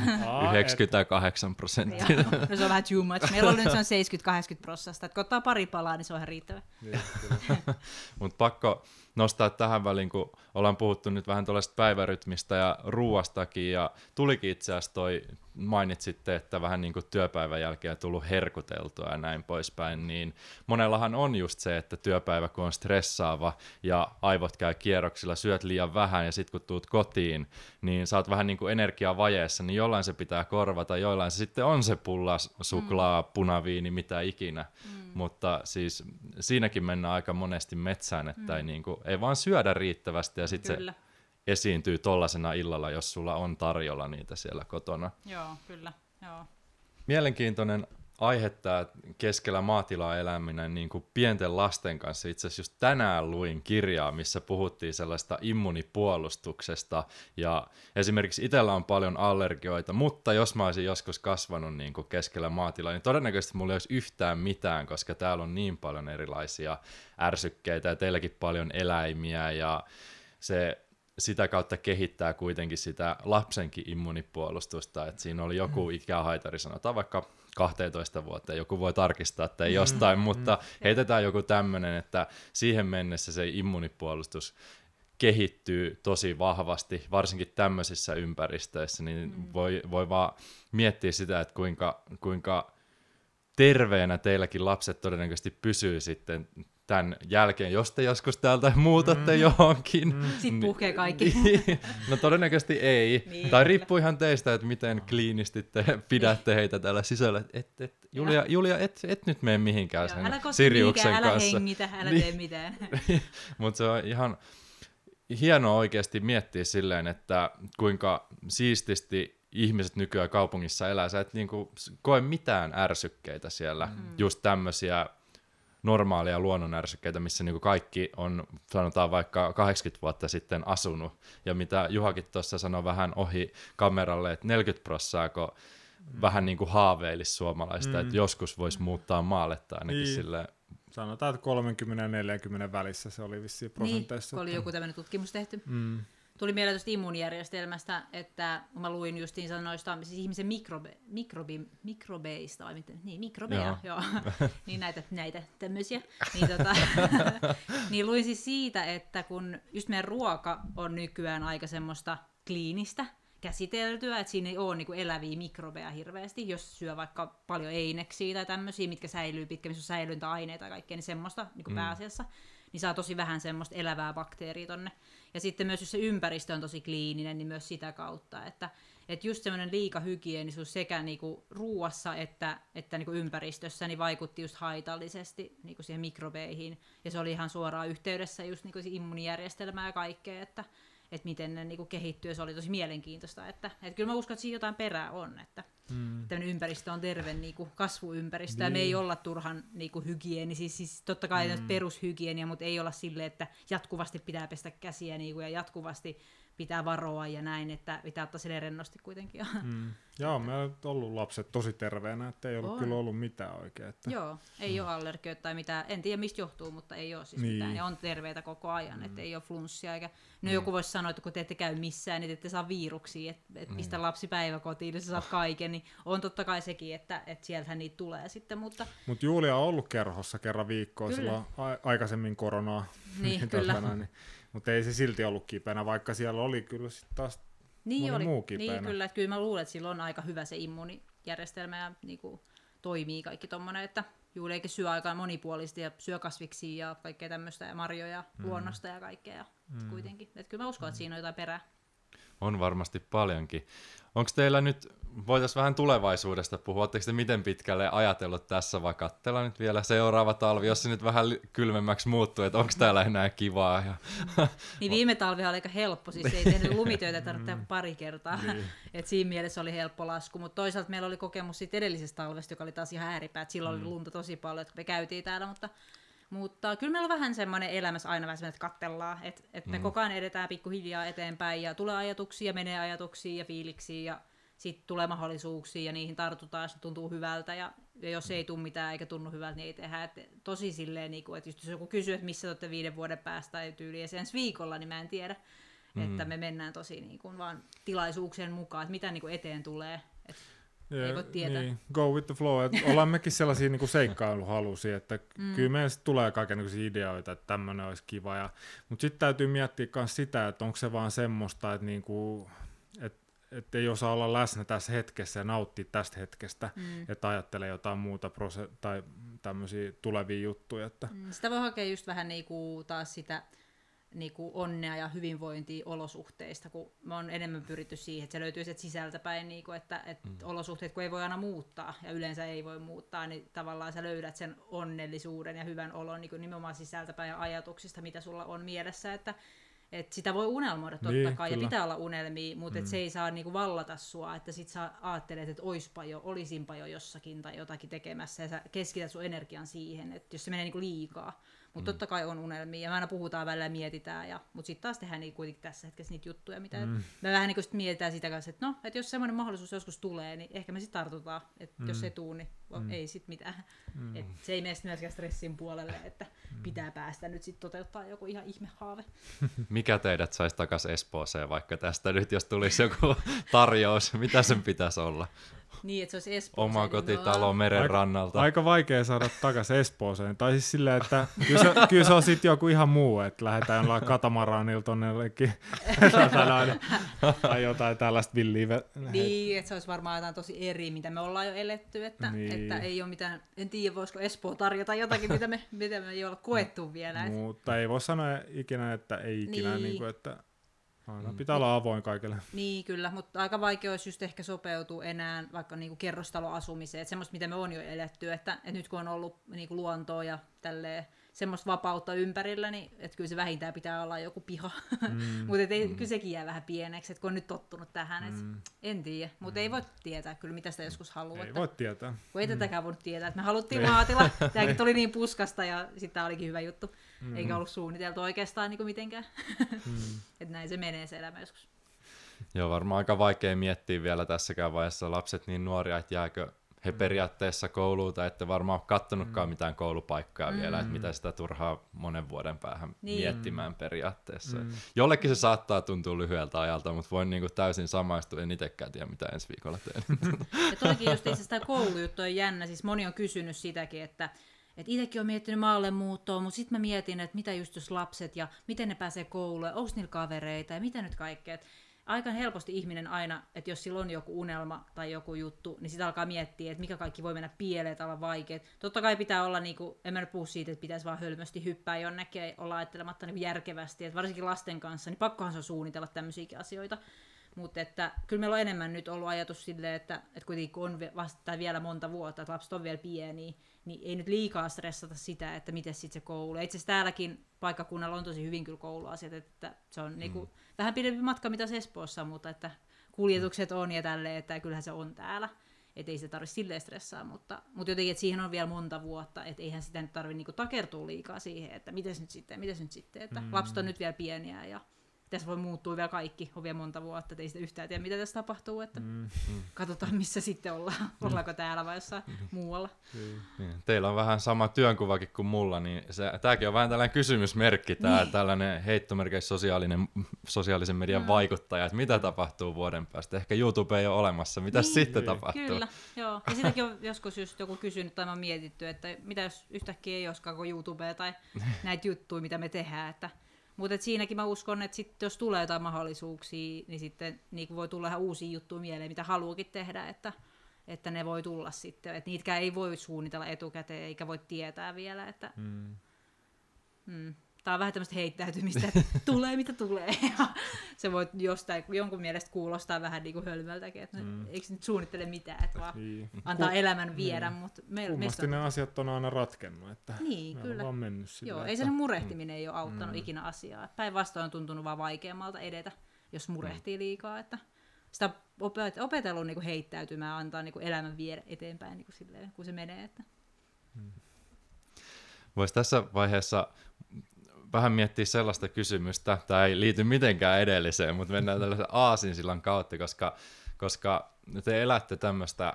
98 prosenttia. no se on vähän too much. Meillä on nyt se on 70-80 prosenttia että kun ottaa pari palaa, niin se on ihan riittävä. Niin, Mutta pakko nostaa tähän väliin, kun ollaan puhuttu nyt vähän tuollaista päivärytmistä ja ruuastakin, ja tulikin itse asiassa toi, mainitsitte, että vähän niin kuin työpäivän jälkeen tullut herkuteltua ja näin poispäin, niin monellahan on just se, että työpäivä kun on stressaava ja aivot käy kierroksilla, syöt liian vähän ja sitten kun tuut kotiin, niin sä oot vähän niin kuin energiavajeessa, niin jollain se pitää korvata, jollain se sitten on se pulla, suklaa, mm. punaviini, mitä ikinä, mm. mutta siis siinäkin mennään aika monesti metsään, että mm. ei, niin kuin, ei vaan syödä riittävästi ja sitten se esiintyy tollasena illalla, jos sulla on tarjolla niitä siellä kotona. Joo, kyllä. Joo. Mielenkiintoinen aihe tämä keskellä maatilaa eläminen niin kuin pienten lasten kanssa. Itse asiassa just tänään luin kirjaa, missä puhuttiin sellaista immunipuolustuksesta. Ja esimerkiksi itsellä on paljon allergioita, mutta jos mä olisin joskus kasvanut niin kuin keskellä maatilaa, niin todennäköisesti mulla ei olisi yhtään mitään, koska täällä on niin paljon erilaisia ärsykkeitä ja teilläkin paljon eläimiä ja se sitä kautta kehittää kuitenkin sitä lapsenkin immunipuolustusta, että siinä oli joku mm. ikähaitari, sanotaan vaikka 12 vuotta, joku voi tarkistaa, että ei mm. jostain, mutta mm. heitetään joku tämmöinen, että siihen mennessä se immunipuolustus kehittyy tosi vahvasti, varsinkin tämmöisissä ympäristöissä, niin mm. voi, voi vaan miettiä sitä, että kuinka, kuinka terveenä teilläkin lapset todennäköisesti pysyy sitten tämän jälkeen, jos te joskus täältä muutatte mm. johonkin. Mm. Sitten puhkee kaikki. Niin. no todennäköisesti ei. Niin, tai riippuu ihan teistä, että miten kliinisti te pidätte heitä täällä sisällä. Et, et, Julia, Julia et, et nyt mene mihinkään Joo, sen älä koske Siriuksen mihinkään, älä kanssa. hengitä, älä Niin. tee mitään. Mutta se on ihan hienoa oikeasti miettiä silleen, että kuinka siististi ihmiset nykyään kaupungissa elää. Sä et niinku koe mitään ärsykkeitä siellä, mm. just tämmöisiä normaaleja luonnonärsykkeitä, missä niinku kaikki on, sanotaan vaikka 80 vuotta sitten asunut. Ja mitä Juhakin tuossa sanoi vähän ohi kameralle, että 40 prossaako mm. vähän niin kuin haaveilisi suomalaista, mm. että joskus voisi muuttaa maalle tai ainakin Niin. niin. silleen, Sanotaan, että 30 ja 40 välissä se oli vissiin Niin, prosenteissa. kun oli joku tämmöinen tutkimus tehty. Mm. Tuli mieleen tuosta immuunijärjestelmästä, että mä luin justiinsa noista siis ihmisen mikrobe, mikrobi, mikrobeista, vai miten, niin mikrobeja, joo, joo. niin näitä, näitä tämmöisiä. Niin, tota, niin luin siis siitä, että kun just meidän ruoka on nykyään aika semmoista kliinistä, käsiteltyä, että siinä ei ole niinku eläviä mikrobeja hirveästi, jos syö vaikka paljon eineksiä tai tämmöisiä, mitkä säilyy pitkä, missä on säilyntäaineita ja kaikkea, niin semmoista niin mm. pääasiassa, niin saa tosi vähän semmoista elävää bakteeria tonne. Ja sitten myös jos se ympäristö on tosi kliininen, niin myös sitä kautta, että, että just semmoinen liikahygienisuus sekä niinku ruuassa että, että niinku ympäristössä niin vaikutti just haitallisesti niinku siihen mikrobeihin. Ja se oli ihan suoraan yhteydessä just niinku immunijärjestelmään ja kaikkea, että, että miten ne niinku kehittyy. Se oli tosi mielenkiintoista. Että, että kyllä mä uskon, että siinä jotain perää on, että mm. tämmöinen ympäristö on terve niinku kasvuympäristö. Niin. Ja me ei olla turhan niinku hygienisiä. Siis totta kai mm. perushygienia, mutta ei olla silleen, että jatkuvasti pitää pestä käsiä niinku, ja jatkuvasti pitää varoa ja näin, että pitää ottaa silleen rennosti kuitenkin. Mm. Joo, me on ollut lapset tosi terveenä, että ei ollut On. kyllä ollut mitään oikein. Että... Joo, ei ole allergioita tai mitään. En tiedä mistä johtuu, mutta ei ole siis Niin. mitään. Ja on terveitä koko ajan, mm. että ei ole flunssia. Eikä... No joku voisi sanoa, että kun te ette käy missään, niin te ette saa viruksia, että et pistä lapsi päiväkotiin, niin sä saat kaiken. Niin on totta kai sekin, että, että sieltähän niitä tulee sitten, mutta Mutta Julia on ollut kerhossa kerran viikkoa Kyllä. silloin aikaisemmin koronaa. Niin, kyllä. tota noin, niin, mutta ei se silti ollut kipeänä, vaikka siellä oli kyllä sit taas niin, moni oli, muu niin kipeänä. kyllä, että kyllä mä luulen, että sillä on aika hyvä se immuunijärjestelmä ja niin kuin, toimii kaikki tommonen, että Juliakin syö aika monipuolisesti ja syö kasviksia ja kaikkea tämmöistä ja marjoja mm. luonnosta ja kaikkea ja mm. kuitenkin. Että kyllä mä uskon, että siinä on jotain perää. On varmasti paljonkin. Onko teillä nyt, voitaisiin vähän tulevaisuudesta puhua, oletteko te miten pitkälle ajatellut tässä, vai katsella nyt vielä seuraava talvi, jos se nyt vähän kylmemmäksi muuttuu, että onko täällä enää kivaa. Ja... Niin viime talvi oli aika helppo, siis ei tehnyt lumitöitä tarvitse tehdä pari kertaa. Niin. Et siinä mielessä oli helppo lasku, mutta toisaalta meillä oli kokemus siitä edellisestä talvesta, joka oli taas ihan ääripää, että silloin oli lunta tosi paljon, että me käytiin täällä, mutta mutta kyllä meillä on vähän semmoinen elämässä aina vähän semmoinen, että kattellaan, että, että me koko ajan edetään pikkuhiljaa eteenpäin ja tulee ajatuksia, menee ajatuksia ja fiiliksiä ja sitten tulee mahdollisuuksia ja niihin tartutaan, ne tuntuu hyvältä ja, ja jos ei tule mitään eikä tunnu hyvältä, niin ei tehdä. Et tosi silleen, niin kuin, että just jos joku kysyy, että missä te olette viiden vuoden päästä tai tyyliin ensi viikolla, niin mä en tiedä. Mm. Että me mennään tosi niin kuin, vaan tilaisuuksien mukaan, että mitä niin kuin eteen tulee. Et Ei voi tietää. Niin, go with the flow. Et ollaan mekin sellaisia niin seikkailuhalusia, että mm. kyllä sit tulee kaikenlaisia ideoita, että tämmöinen olisi kiva. Ja, mutta sitten täytyy miettiä myös sitä, että onko se vaan semmoista, että niinku, et, et ei osaa olla läsnä tässä hetkessä ja nauttia tästä hetkestä, mm. että ajattelee jotain muuta prose- tai tämmöisiä tulevia juttuja. Että, Mm, Sitä voi hakea just vähän niinku taas sitä niinku onnea ja hyvinvointia olosuhteista, kun me on enemmän pyritty siihen, että se löytyy sieltä sisältä päin, niinku, että, että mm. olosuhteet kun ei voi aina muuttaa ja yleensä ei voi muuttaa, niin tavallaan sä löydät sen onnellisuuden ja hyvän olon niinku nimenomaan sisältä päin ja ajatuksista, mitä sulla on mielessä, että et sitä voi unelmoida totta Niin, kai, kyllä. ja pitää olla unelmia, mutta mm. et se ei saa niinku vallata sua, että sit sä ajattelet, että oispa jo, olisinpa jo jossakin tai jotakin tekemässä, ja sä keskität sun energian siihen, että jos se menee niinku liikaa. Mutta mm. totta kai on unelmia, ja me aina puhutaan välillä ja mietitään, ja, mutta sitten taas tehdään niinku kuitenkin tässä hetkessä niitä juttuja, mitä mm. me vähän sit mietitään sitä kanssa, että no, että jos semmoinen mahdollisuus joskus tulee, niin ehkä me sitten tartutaan, että mm. jos ei tuu, niin mm. ei sit mitään. Mm. Et se ei mene myöskään stressin puolelle, että mm. pitää päästä nyt sitten toteuttaa joku ihan ihmehaave. Mikä teidät saisi takaisin Espooseen vaikka tästä nyt, jos tulisi joku tarjous, mitä sen pitäisi olla? Niin, että se olisi Espoossa. Oma niin kotitalo no, meren Aika- rannalta. Aika vaikea saada takaisin Espooseen. Tai siis silleen, että kyllä se, kyllä se on sitten joku ihan muu, että lähdetään jollain katamaraanilla tonne jollekin tai jotain tällaista villiä. Niin, että se olisi varmaan jotain tosi eri, mitä me ollaan jo eletty, että, Niin. että ei ole mitään, en tiedä voisiko Espoo tarjota jotakin, mitä me, mitä me ei olla koettu vielä. Mutta ei voi sanoa ikinä, että ei ikinä, Niin. niin. Niin kuin, että aina pitää olla avoin kaikille. niin, kyllä, mutta aika vaikea olisi just ehkä sopeutua enää vaikka niinku kerrostaloasumiseen, että semmoista, mitä me on jo eletty, että, että nyt kun on ollut niinku luontoa ja tälleen, semmoista vapautta ympärillä, niin että kyllä se vähintään pitää olla joku piha. Mm. mutta ei, kyllä sekin jää vähän pieneksi, että kun on nyt tottunut tähän, et, Mm. en tiedä. Mutta ei voi tietää kyllä, mitä sitä joskus haluaa. Ei että- voi tietää. Kun ei tätäkään voinut tietää, että me haluttiin maatila, tämäkin tuli niin puskasta ja sitten tämä olikin hyvä juttu. Eikä ollut suunniteltu oikeastaan niin kuin mitenkään. että näin se menee se elämä joskus. Joo, varmaan aika vaikea miettiä vielä tässäkään vaiheessa lapset niin nuoria, että jääkö he periaatteessa kouluun, tai ette varmaan ole kattonutkaan mitään koulupaikkaa vielä, että mitä sitä turhaa monen vuoden päähän Niin. miettimään periaatteessa. Jollekin se saattaa tuntua lyhyeltä ajalta, mutta voin niinku täysin samaistua, en itsekään tiedä mitä ensi viikolla teen. Ja toikin just itse sitä koulujuttu on jännä, siis moni on kysynyt sitäkin, että et itsekin on miettinyt maalle muuttoa, mutta sitten mä mietin, että mitä just jos lapset ja miten ne pääsee kouluun, onko niillä kavereita ja mitä nyt kaikkea. Et aika helposti ihminen aina, että jos sillä on joku unelma tai joku juttu, niin sitä alkaa miettiä, että mikä kaikki voi mennä pieleen tai olla vaikeet. Totta kai pitää olla, niinku, en mä puhu siitä, että pitäisi vaan hölmösti hyppää jonnekin ja olla ajattelematta niinku järkevästi, että varsinkin lasten kanssa, niin pakkohan se on suunnitella tämmöisiäkin asioita. Mutta että kyllä meillä on enemmän nyt ollut ajatus silleen, että, että kuitenkin kun on vasta vielä monta vuotta, että lapset on vielä pieniä, niin ei nyt liikaa stressata sitä, että miten sitten se koulu. Itse asiassa täälläkin paikkakunnalla on tosi hyvin kyllä kouluasiat, että se on niinku vähän pidempi matka mitä se Espoossa, mutta että kuljetukset on ja tälleen, että kyllähän se on täällä. Että ei se tarvitse silleen stressaa, mutta, mutta jotenkin, että siihen on vielä monta vuotta, että eihän sitä nyt tarvitse niinku takertua liikaa siihen, että miten nyt sitten, miten nyt sitten, että mm. lapset on nyt vielä pieniä ja tässä voi muuttua vielä kaikki, on vielä monta vuotta, että ei sitä yhtään tiedä, mitä tässä tapahtuu, että mm. katsotaan missä sitten ollaan, ollaanko täällä vai jossain muualla. Niin, Teillä on vähän sama työnkuvakin kuin mulla, niin se, tämäkin on vähän tällainen kysymysmerkki, tämä Niin. tällainen heittomerkeissä sosiaalinen, sosiaalisen median Mm. vaikuttaja, että mitä tapahtuu vuoden päästä. Ehkä YouTube ei ole olemassa, mitä Niin, sitten Niin. tapahtuu? Kyllä, joo. Ja sitäkin on joskus just joku kysynyt tai mä mietitty, että mitä jos yhtäkkiä ei olisikaan kuin YouTubea tai näitä juttuja, mitä me tehdään. Että, mutta siinäkin mä uskon, että sit, jos tulee jotain mahdollisuuksia, niin sitten niin voi tulla ihan uusia juttuja mieleen, mitä haluakin tehdä, että, että ne voi tulla sitten. Että niitäkään ei voi suunnitella etukäteen, eikä voi tietää vielä, että Mm. Mm. Tämä on vähän tämmöistä heittäytymistä, että tulee mitä tulee. Ja se voi jostain, jonkun mielestä kuulostaa vähän niin kuin hölmöltäkin, että mm. eikö nyt suunnittele mitään, että vaan Niin. antaa elämän viedä, mutta me, Kummasti on... ne asiat on aina ratkennut, että Niin, me kyllä. on vaan mennyt sillä, Joo, että... ei sen murehtiminen ei ole auttanut mm. ikinä asiaa. Päinvastoin on tuntunut vaan vaikeammalta edetä, jos murehtii liikaa. Että sitä opet- opetellut niin heittäytymään, antaa niin elämän viedä eteenpäin niin kuin silleen, kun se menee. Että... Voisi tässä vaiheessa vähän miettiä sellaista kysymystä, tämä ei liity mitenkään edelliseen, mutta mennään tällaisen aasinsillan kautta, koska, koska te elätte tämmöistä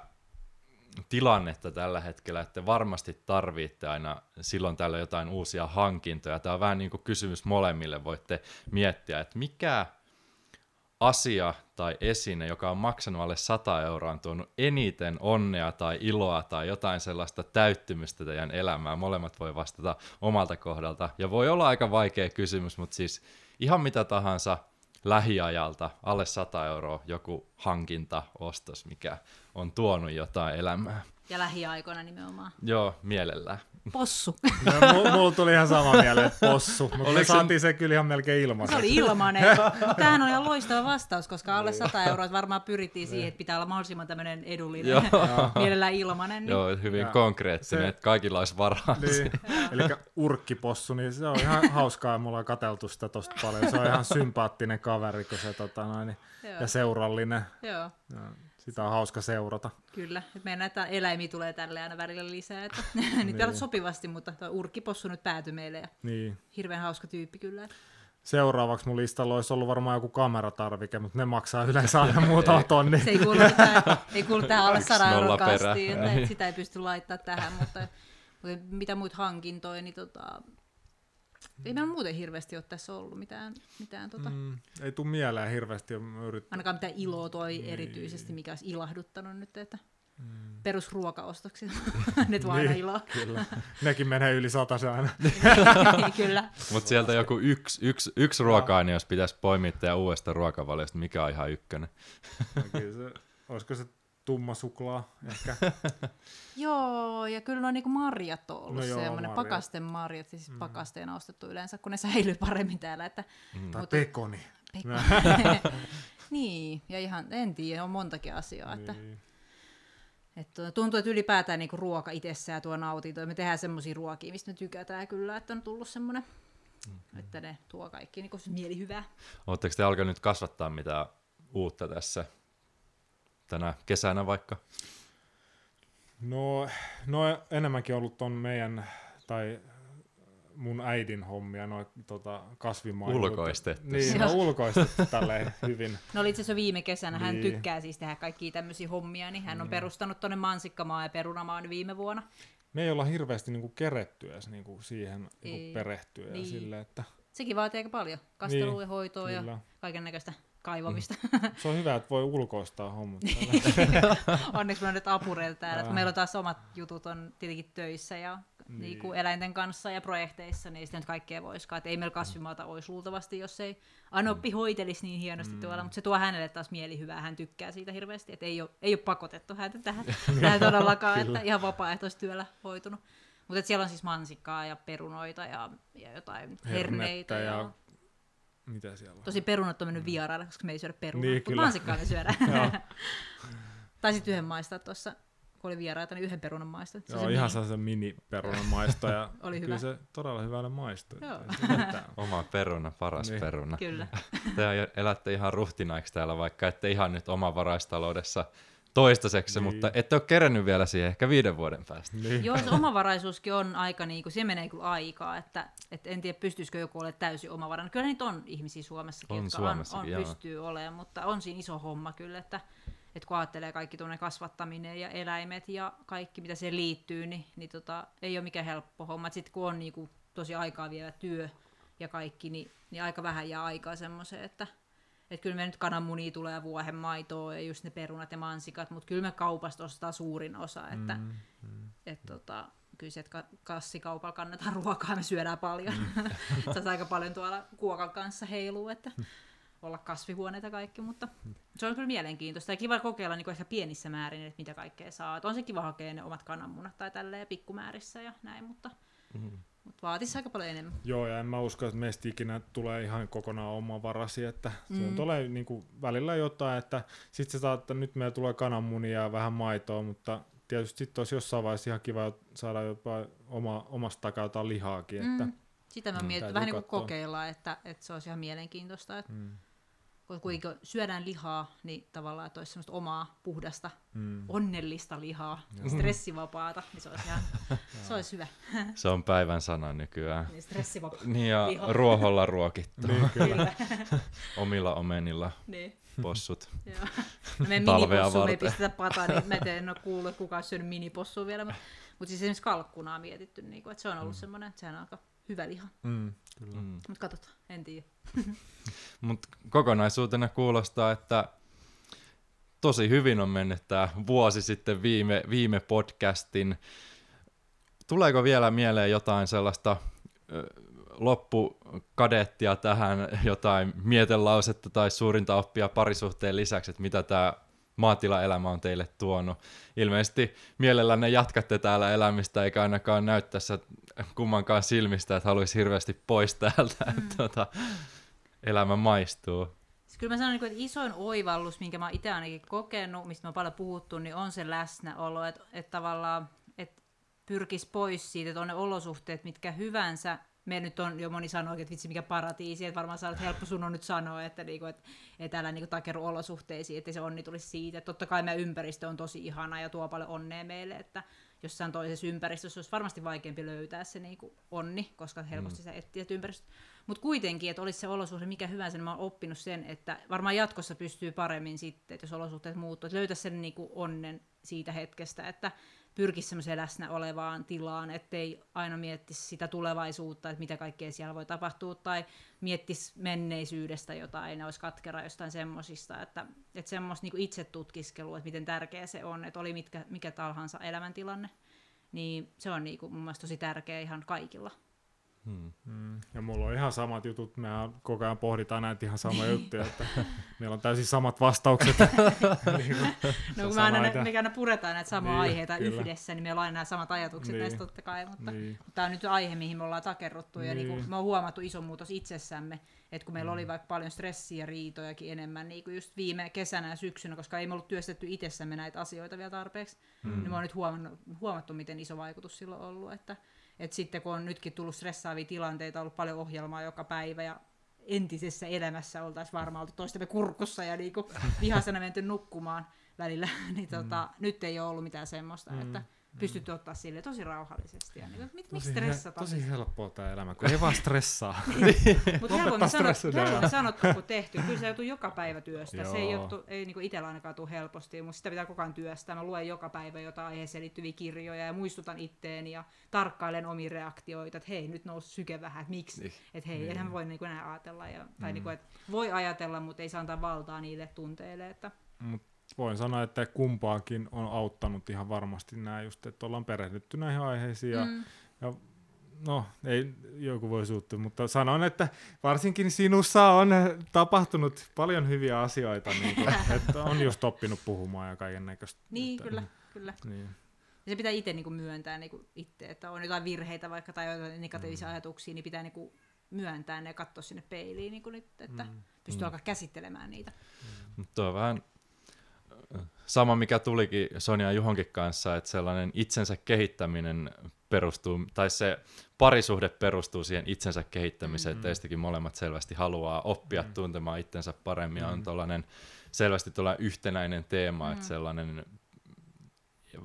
tilannetta tällä hetkellä, että varmasti tarvitte aina silloin tällä jotain uusia hankintoja. Tämä on vähän niin kuin kysymys molemmille, voitte miettiä, että mikä asia tai esine, joka on maksanut alle 100 euroa, on tuonut eniten onnea tai iloa tai jotain sellaista täyttymystä teidän elämään. Molemmat voi vastata omalta kohdalta. Ja voi olla aika vaikea kysymys, mutta siis ihan mitä tahansa lähiajalta, alle 100 euroa joku hankinta, ostos, mikä on tuonut jotain elämää. Ja lähiaikoina nimenomaan. Joo, mielellään. Possu. No, mu- mulla tuli ihan sama mieleen, että possu, mutta me Oliko se- saatiin se kyllä ihan melkein Se ilmaiseksi. oli ilmanen. Mutta tämähän on ihan loistava vastaus, koska alle 100 euroa varmaan pyrittiin siihen, että pitää olla mahdollisimman tämmöinen edullinen, Joo. mielellään ilmanen. Niin. Joo, hyvin Ja konkreettinen, se- että kaikilla olisi varaa. Niin. Eli urkkipossu, niin se on ihan hauskaa, mulla on katseltu sitä tosta paljon. Se on ihan sympaattinen kaveri, kun se tota noin, niin- Joo. ja seurallinen. Joo, Ja sitä on hauska seurata. kyllä. Meidän näitä eläimiä tulee tälle aina välillä lisää. Että niitä ei ole sopivasti, mutta tuo urkkipossu nyt päätyi meille. Ja Niin. hirveän hauska tyyppi kyllä. Seuraavaksi mun listalla olisi ollut varmaan joku kameratarvike, mutta ne maksaa yleensä aina muutama tonni. Se ei kuulu tähän, ei kuulu tähän alle 100 euron kastiin, että Ei. sitä ei pysty laittamaan tähän, mutta, mutta mitä muita hankintoja, niin tota, ei meillä muuten hirveästi ole tässä ollut mitään, mitään tota, Mm, ei tule mieleen hirveästi. Yrit... ainakaan mitään iloa toi erityisesti, mikä olisi ilahduttanut nyt, että mm. perusruokaostoksia. tuo aina Niin, iloa. Kyllä. Nekin menee yli sata aina. Niin, Kyllä. Mutta sieltä joku yksi, yksi, yksi ruoka-aine, jos pitäisi poimia uudesta ruokavaliosta, mikä on ihan ykkönen. No kyllä se, olisiko se tumma suklaa ehkä? Joo, ja kyllä noin niinku marjat on ollut No joo, semmoinen marjat. pakasten marjat, siis mm. pakasteena ostettu yleensä, kun ne säilyy paremmin täällä. Että, tai Mutta- pekoni. niin, ja ihan, en tiedä, on montakin asiaa. Että, Niin. että tuntuu, että ylipäätään niinku ruoka itsessään tuo nautinto, ja me tehdään semmoisia ruokia, mistä me tykätään kyllä, että on tullut semmoinen, mm-hmm. että ne tuo kaikki niinku mielihyvää. Oletteko te alkanut nyt kasvattaa mitään uutta tässä tänä kesänä vaikka? No, no enemmänkin ollut ton meidän, tai mun äidin hommia, noin tota, kasvimaidot. Ulkoistettu. Niin, no ulkoistettu tälleen hyvin. No oli itse asiassa viime kesänä, hän Niin. tykkää siis tehdä kaikkia tämmöisiä hommia, niin hän on perustanut tuonne mansikkamaa ja perunamaan viime vuonna. Me ei olla hirveästi niinku keretty edes niinku siihen niinku perehtyä ja Niin. sille, että Sekin vaatii aika paljon kastelua Niin, ja hoitoa ja kyllä. kaiken näköistä kaivamista. se on hyvä, että voi ulkoistaa hommat. Onneksi meillä on nyt apureita täällä, että kun meillä on taas omat jutut on tietenkin töissä ja niin. Niin. Niin eläinten kanssa ja projekteissa, niin sitä nyt kaikkea voiskaan. Että ei meillä kasvimaata olisi luultavasti, jos ei Anoppi hoitelisi niin hienosti mm. tuolla, mutta se tuo hänelle taas mielihyvää, hän tykkää siitä hirveästi, että ei ole, ei ole pakotettu häntä tähän, tähän todellakaan, että ihan vapaaehtoistyöllä hoitunut. Mutta siellä on siis mansikkaa ja perunoita ja, ja jotain herneitä. Hernettä Ja... ja- Mitä siellä on? Tosi perunat on mennyt vieraille, koska me ei syödä perunaa, Niin, mutta mansikkaa me syödään. Joo. tai sitten yhden maistaa tuossa, kun oli vieraita, niin yhden perunan maistaa. Se on Joo, se ihan mini. sellaisen mini-perunan maisto ja Oli kyllä hyvä. se todella hyvälle maistui. Joo. Oma peruna, paras Niin. peruna. Kyllä. Te elätte ihan ruhtinaiksi täällä, vaikka ette ihan nyt omavaraistaloudessa toistaiseksi, Niin. mutta ette ole kerennyt vielä siihen ehkä viiden vuoden päästä. Niin. Joo, se omavaraisuuskin on aika, niin kuin, se menee kyllä aikaa, että, että en tiedä pystyisikö joku olemaan täysin omavarainen. Kyllä niitä on ihmisiä Suomessakin, On jotka Suomessakin, on, on, pystyy olemaan, mutta on siinä iso homma kyllä, että, että kun ajattelee kaikki tuonne kasvattaminen ja eläimet ja kaikki, mitä siihen liittyy, niin, niin tota, ei ole mikään helppo homma. Sitten kun on niin kuin, tosi aikaa vievä työ ja kaikki, niin, niin aika vähän jää aikaa semmoiseen, että, että kyllä me nyt kananmunia tulee ja vuohenmaitoa ja just ne perunat ja mansikat, mutta kyllä me kaupasta ostaa suurin osa, että mm, mm. Et, tota, kyllä sieltä ka- kassikaupalla kannetaan ruokaa, me syödään paljon. Mm. Saisi aika paljon tuolla kuokan kanssa heiluu, että olla kasvihuoneita kaikki, mutta se on kyllä mielenkiintoista ja kiva kokeilla niin ehkä pienissä määrin, että mitä kaikkea saa. Et on se kiva hakea ne omat kananmunat tai tälleen pikkumäärissä ja näin, mutta, mm. Mutta vaatisi aika paljon enemmän. Joo, ja en mä usko, että meistä ikinä tulee ihan kokonaan oma varasi, että mm. se on tulee niin kuin välillä jotain, että sit se saa, että nyt meillä tulee kananmunia ja vähän maitoa, mutta tietysti sitten olisi jossain vaiheessa ihan kiva saada jopa oma, omasta takaa jotain lihaakin, että Mm. Sitä mä Mm. mietin, vähän niin kuin katsoa. kokeilla, että, että se olisi ihan mielenkiintoista. Että mm, kun kuitenkin syödään lihaa, niin tavallaan, että olisi semmoista omaa, puhdasta, mm, onnellista lihaa, stressivapaata, niin se olisi, ihan, se olisi hyvä. Se on päivän sana nykyään. Niin stressivapaa. Niin ja Liha. ruoholla ruokittu, niin kyllä. Omilla omenilla niin. possut. Joo. Meidän Talvea minipossuun ei pistetä pataa, niin mä en ole kuullut, että kukaan olisi syönyt minipossua vielä. Mutta, mutta siis esimerkiksi kalkkunaa mietitty, niin kuin, että se on ollut mm. semmoinen, että sehän on aika hyvä liha. Mm, kyllä. Mm. Mutta katsotaan, en tiedä. Mutta kokonaisuutena kuulostaa, että tosi hyvin on mennyt tämä vuosi sitten viime, viime podcastin. Tuleeko vielä mieleen jotain sellaista ö, loppukadettia tähän, jotain mietelausetta tai suurinta oppia parisuhteen lisäksi, että mitä tämä maatilaelämä on teille tuonut. Ilmeisesti mielellänne jatkatte täällä elämistä, eikä ainakaan näy tässä kummankaan silmistä, että haluaisi hirveästi pois täältä, mm. että tota, elämä maistuu. Siis kyllä mä sanon, että isoin oivallus, minkä mä oon itse ainakin kokenut, mistä mä oon paljon puhuttu, niin on se läsnäolo, että, että tavallaan että pyrkisi pois siitä, että on ne olosuhteet mitkä hyvänsä. Me nyt on jo moni sanoo, että vitsi mikä paratiisi, että varmaan olet helppo sun on nyt sanoa, että, niinku, että ei täällä niinku takeru olosuhteisiin, että se onni tulisi siitä. Että totta kai meidän ympäristö on tosi ihana ja tuo paljon onnea meille, että jossain toisessa ympäristössä olisi varmasti vaikeampi löytää se niinku onni, koska helposti mm. sä etsii ympäristöstä. Mutta kuitenkin, että olisi se olosuhde mikä hyvänsä, niin mä oon oppinut sen, että varmaan jatkossa pystyy paremmin sitten, että jos olosuhteet muuttuu, että löytää sen niinku onnen siitä hetkestä, että pyrkisi semmoiseen läsnä olevaan tilaan, ettei aina miettisi sitä tulevaisuutta, että mitä kaikkea siellä voi tapahtua, tai miettisi menneisyydestä jotain, ne olisi katkera jostain semmoisista, että, että semmoista niin itse tutkiskelua, että miten tärkeä se on, että oli mitkä, mikä tahansa elämäntilanne, niin se on niin kuin, mun mielestä tosi tärkeä ihan kaikilla. Hmm. Mm. Ja mulla on ihan samat jutut, me koko ajan pohditaan näitä ihan samoja juttuja, että meillä on täysin samat vastaukset. niin no kun me aina, näitä... me aina puretaan näitä samoja niin, aiheita kyllä. yhdessä, niin meillä on aina nämä samat ajatukset niin. näistä totta kai, mutta niin. tämä on nyt aihe, mihin me ollaan takerruttu niin. ja niin kuin, me on huomattu iso muutos itsessämme, että kun meillä mm. oli vaikka paljon stressiä ja riitojakin enemmän niin kuin just viime kesänä ja syksynä, koska ei me ollut työstetty itsessämme näitä asioita vielä tarpeeksi, mm. niin me on nyt huomannut, huomattu, miten iso vaikutus sillä on ollut, että et sitten kun on nytkin tullut stressaavia tilanteita, ollut paljon ohjelmaa joka päivä ja entisessä elämässä oltaisiin varmaan oltu toistemme kurkussa ja niinku vihasena menty nukkumaan välillä, niin tota, mm. nyt ei ole ollut mitään semmoista, mm. että pystytty ottaa sille tosi rauhallisesti. Ja niin, mit, miksi stressata? Tosi helppoa tämä elämä, kun ei vaan stressaa. Mutta helpommin, sanot, helpommin sanottu kuin tehty. Kyllä se joutuu joka päivä työstä. Se ei, joutu, ei niin itsellä ainakaan tule helposti, mutta sitä pitää koko ajan työstää. Mä luen joka päivä jotain aiheeseen liittyviä kirjoja ja muistutan itteeni ja tarkkailen omia reaktioita, että hei, nyt nousi syke vähän, että miksi. Niin. Että hei, niin. enhän voi niin kuin enää ajatella. Ja, tai mm. niin kuin, että voi ajatella, mutta ei saa antaa valtaa niille tunteille. Että... Mut voin sanoa, että kumpaakin on auttanut ihan varmasti nämä just, että ollaan perehdytty näihin aiheisiin ja, mm. ja no, ei joku voi suuttua, mutta sanon, että varsinkin sinussa on tapahtunut paljon hyviä asioita, niin kuin, että on just oppinut puhumaan ja kaiken näköistä. Niin, että, kyllä, kyllä. Niin. Ja se pitää itse niin kuin myöntää niin kuin itse, että on jotain virheitä vaikka tai jotain negatiivisia mm. ajatuksia, niin pitää niin kuin myöntää ne ja katsoa sinne peiliin, niin kuin nyt, että mm. pystyy mm. alkaa käsittelemään niitä. Mm. Tuo on vähän sama mikä tulikin Sonja ja Juhonkin kanssa, että sellainen itsensä kehittäminen perustuu, tai se parisuhde perustuu siihen itsensä kehittämiseen, mm-hmm. että teistäkin molemmat selvästi haluaa oppia mm-hmm. tuntemaan itsensä paremmin, mm-hmm. on tuollainen selvästi tuollainen yhtenäinen teema, mm-hmm. että sellainen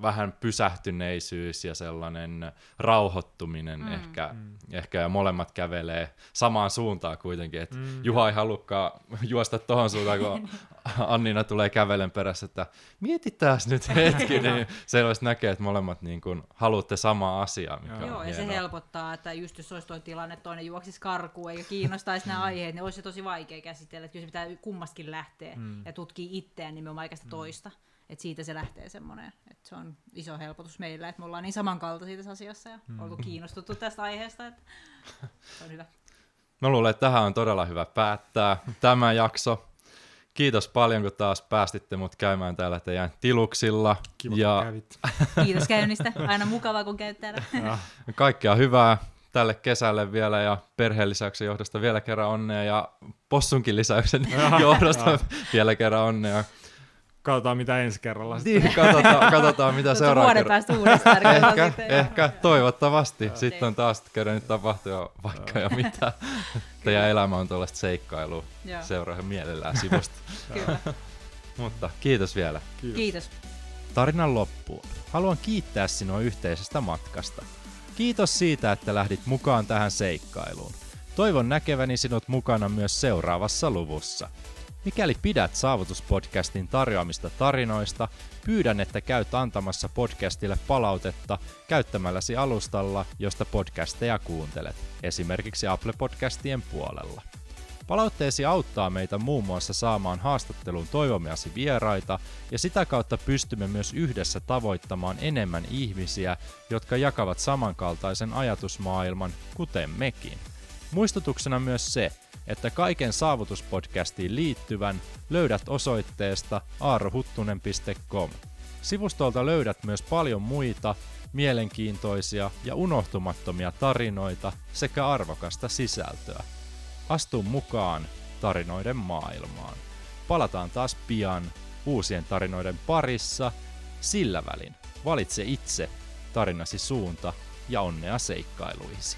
vähän pysähtyneisyys ja sellainen rauhoittuminen mm. Ehkä, mm. ehkä, ja molemmat kävelee samaan suuntaan kuitenkin, että mm. Juha ei halukkaan juosta tohon suuntaan, kun Annina tulee kävelen perässä, että mietitään nyt hetki, niin selvästi näkee, että molemmat niin kuin, haluatte samaa asiaa. Mikä Joo, ja se helpottaa, että just jos olisi tuo tilanne, että toinen juoksisi karkuun eikä kiinnostaisi nämä aiheet, niin olisi se tosi vaikea käsitellä, että kyllä se pitää kummastakin lähteä mm. ja tutkia itseään nimenomaan sitä mm. toista. Et siitä se lähtee semmoinen, että se on iso helpotus meillä, että me ollaan niin samankaltaisia tässä asiassa ja mm. oltu kiinnostuttu tästä aiheesta, että se on hyvä. Mä luulen, että tähän on todella hyvä päättää tämä jakso. Kiitos paljon, kun taas päästitte mut käymään täällä teidän tiluksilla. Kiva, ja... kävit. Kiitos käynnistä. Aina mukavaa, kun käyt täällä. Kaikkea hyvää tälle kesälle vielä ja perheen lisäyksen johdosta vielä kerran onnea ja possunkin lisäyksen johdosta vielä kerran onnea. Katsotaan mitä ensi kerralla Niin, katsotaan, katsotaan mitä seuraava kerralla. päästä uudestaan. ehkä, ehkä, toivottavasti. Sitten on taas nyt tapahtuu vaikka jo mitä. Teidän elämä on tuollaista seikkailua. Seuraa mielellään sivusta. Kyllä. Mutta kiitos vielä. Kiitos. kiitos. Tarinan loppuun. Haluan kiittää sinua yhteisestä matkasta. Kiitos siitä, että lähdit mukaan tähän seikkailuun. Toivon näkeväni sinut mukana myös seuraavassa luvussa. Mikäli pidät Saavutuspodcastin tarjoamista tarinoista, pyydän, että käyt antamassa podcastille palautetta käyttämälläsi alustalla, josta podcasteja kuuntelet, esimerkiksi Apple Podcastien puolella. Palautteesi auttaa meitä muun muassa saamaan haastattelun toivomiasi vieraita ja sitä kautta pystymme myös yhdessä tavoittamaan enemmän ihmisiä, jotka jakavat samankaltaisen ajatusmaailman, kuten mekin. Muistutuksena myös se, että kaiken saavutuspodcastiin liittyvän löydät osoitteesta aarohuttunen.com. Sivustolta löydät myös paljon muita mielenkiintoisia ja unohtumattomia tarinoita sekä arvokasta sisältöä. Astu mukaan tarinoiden maailmaan. Palataan taas pian uusien tarinoiden parissa. Sillä välin valitse itse tarinasi suunta ja onnea seikkailuisi.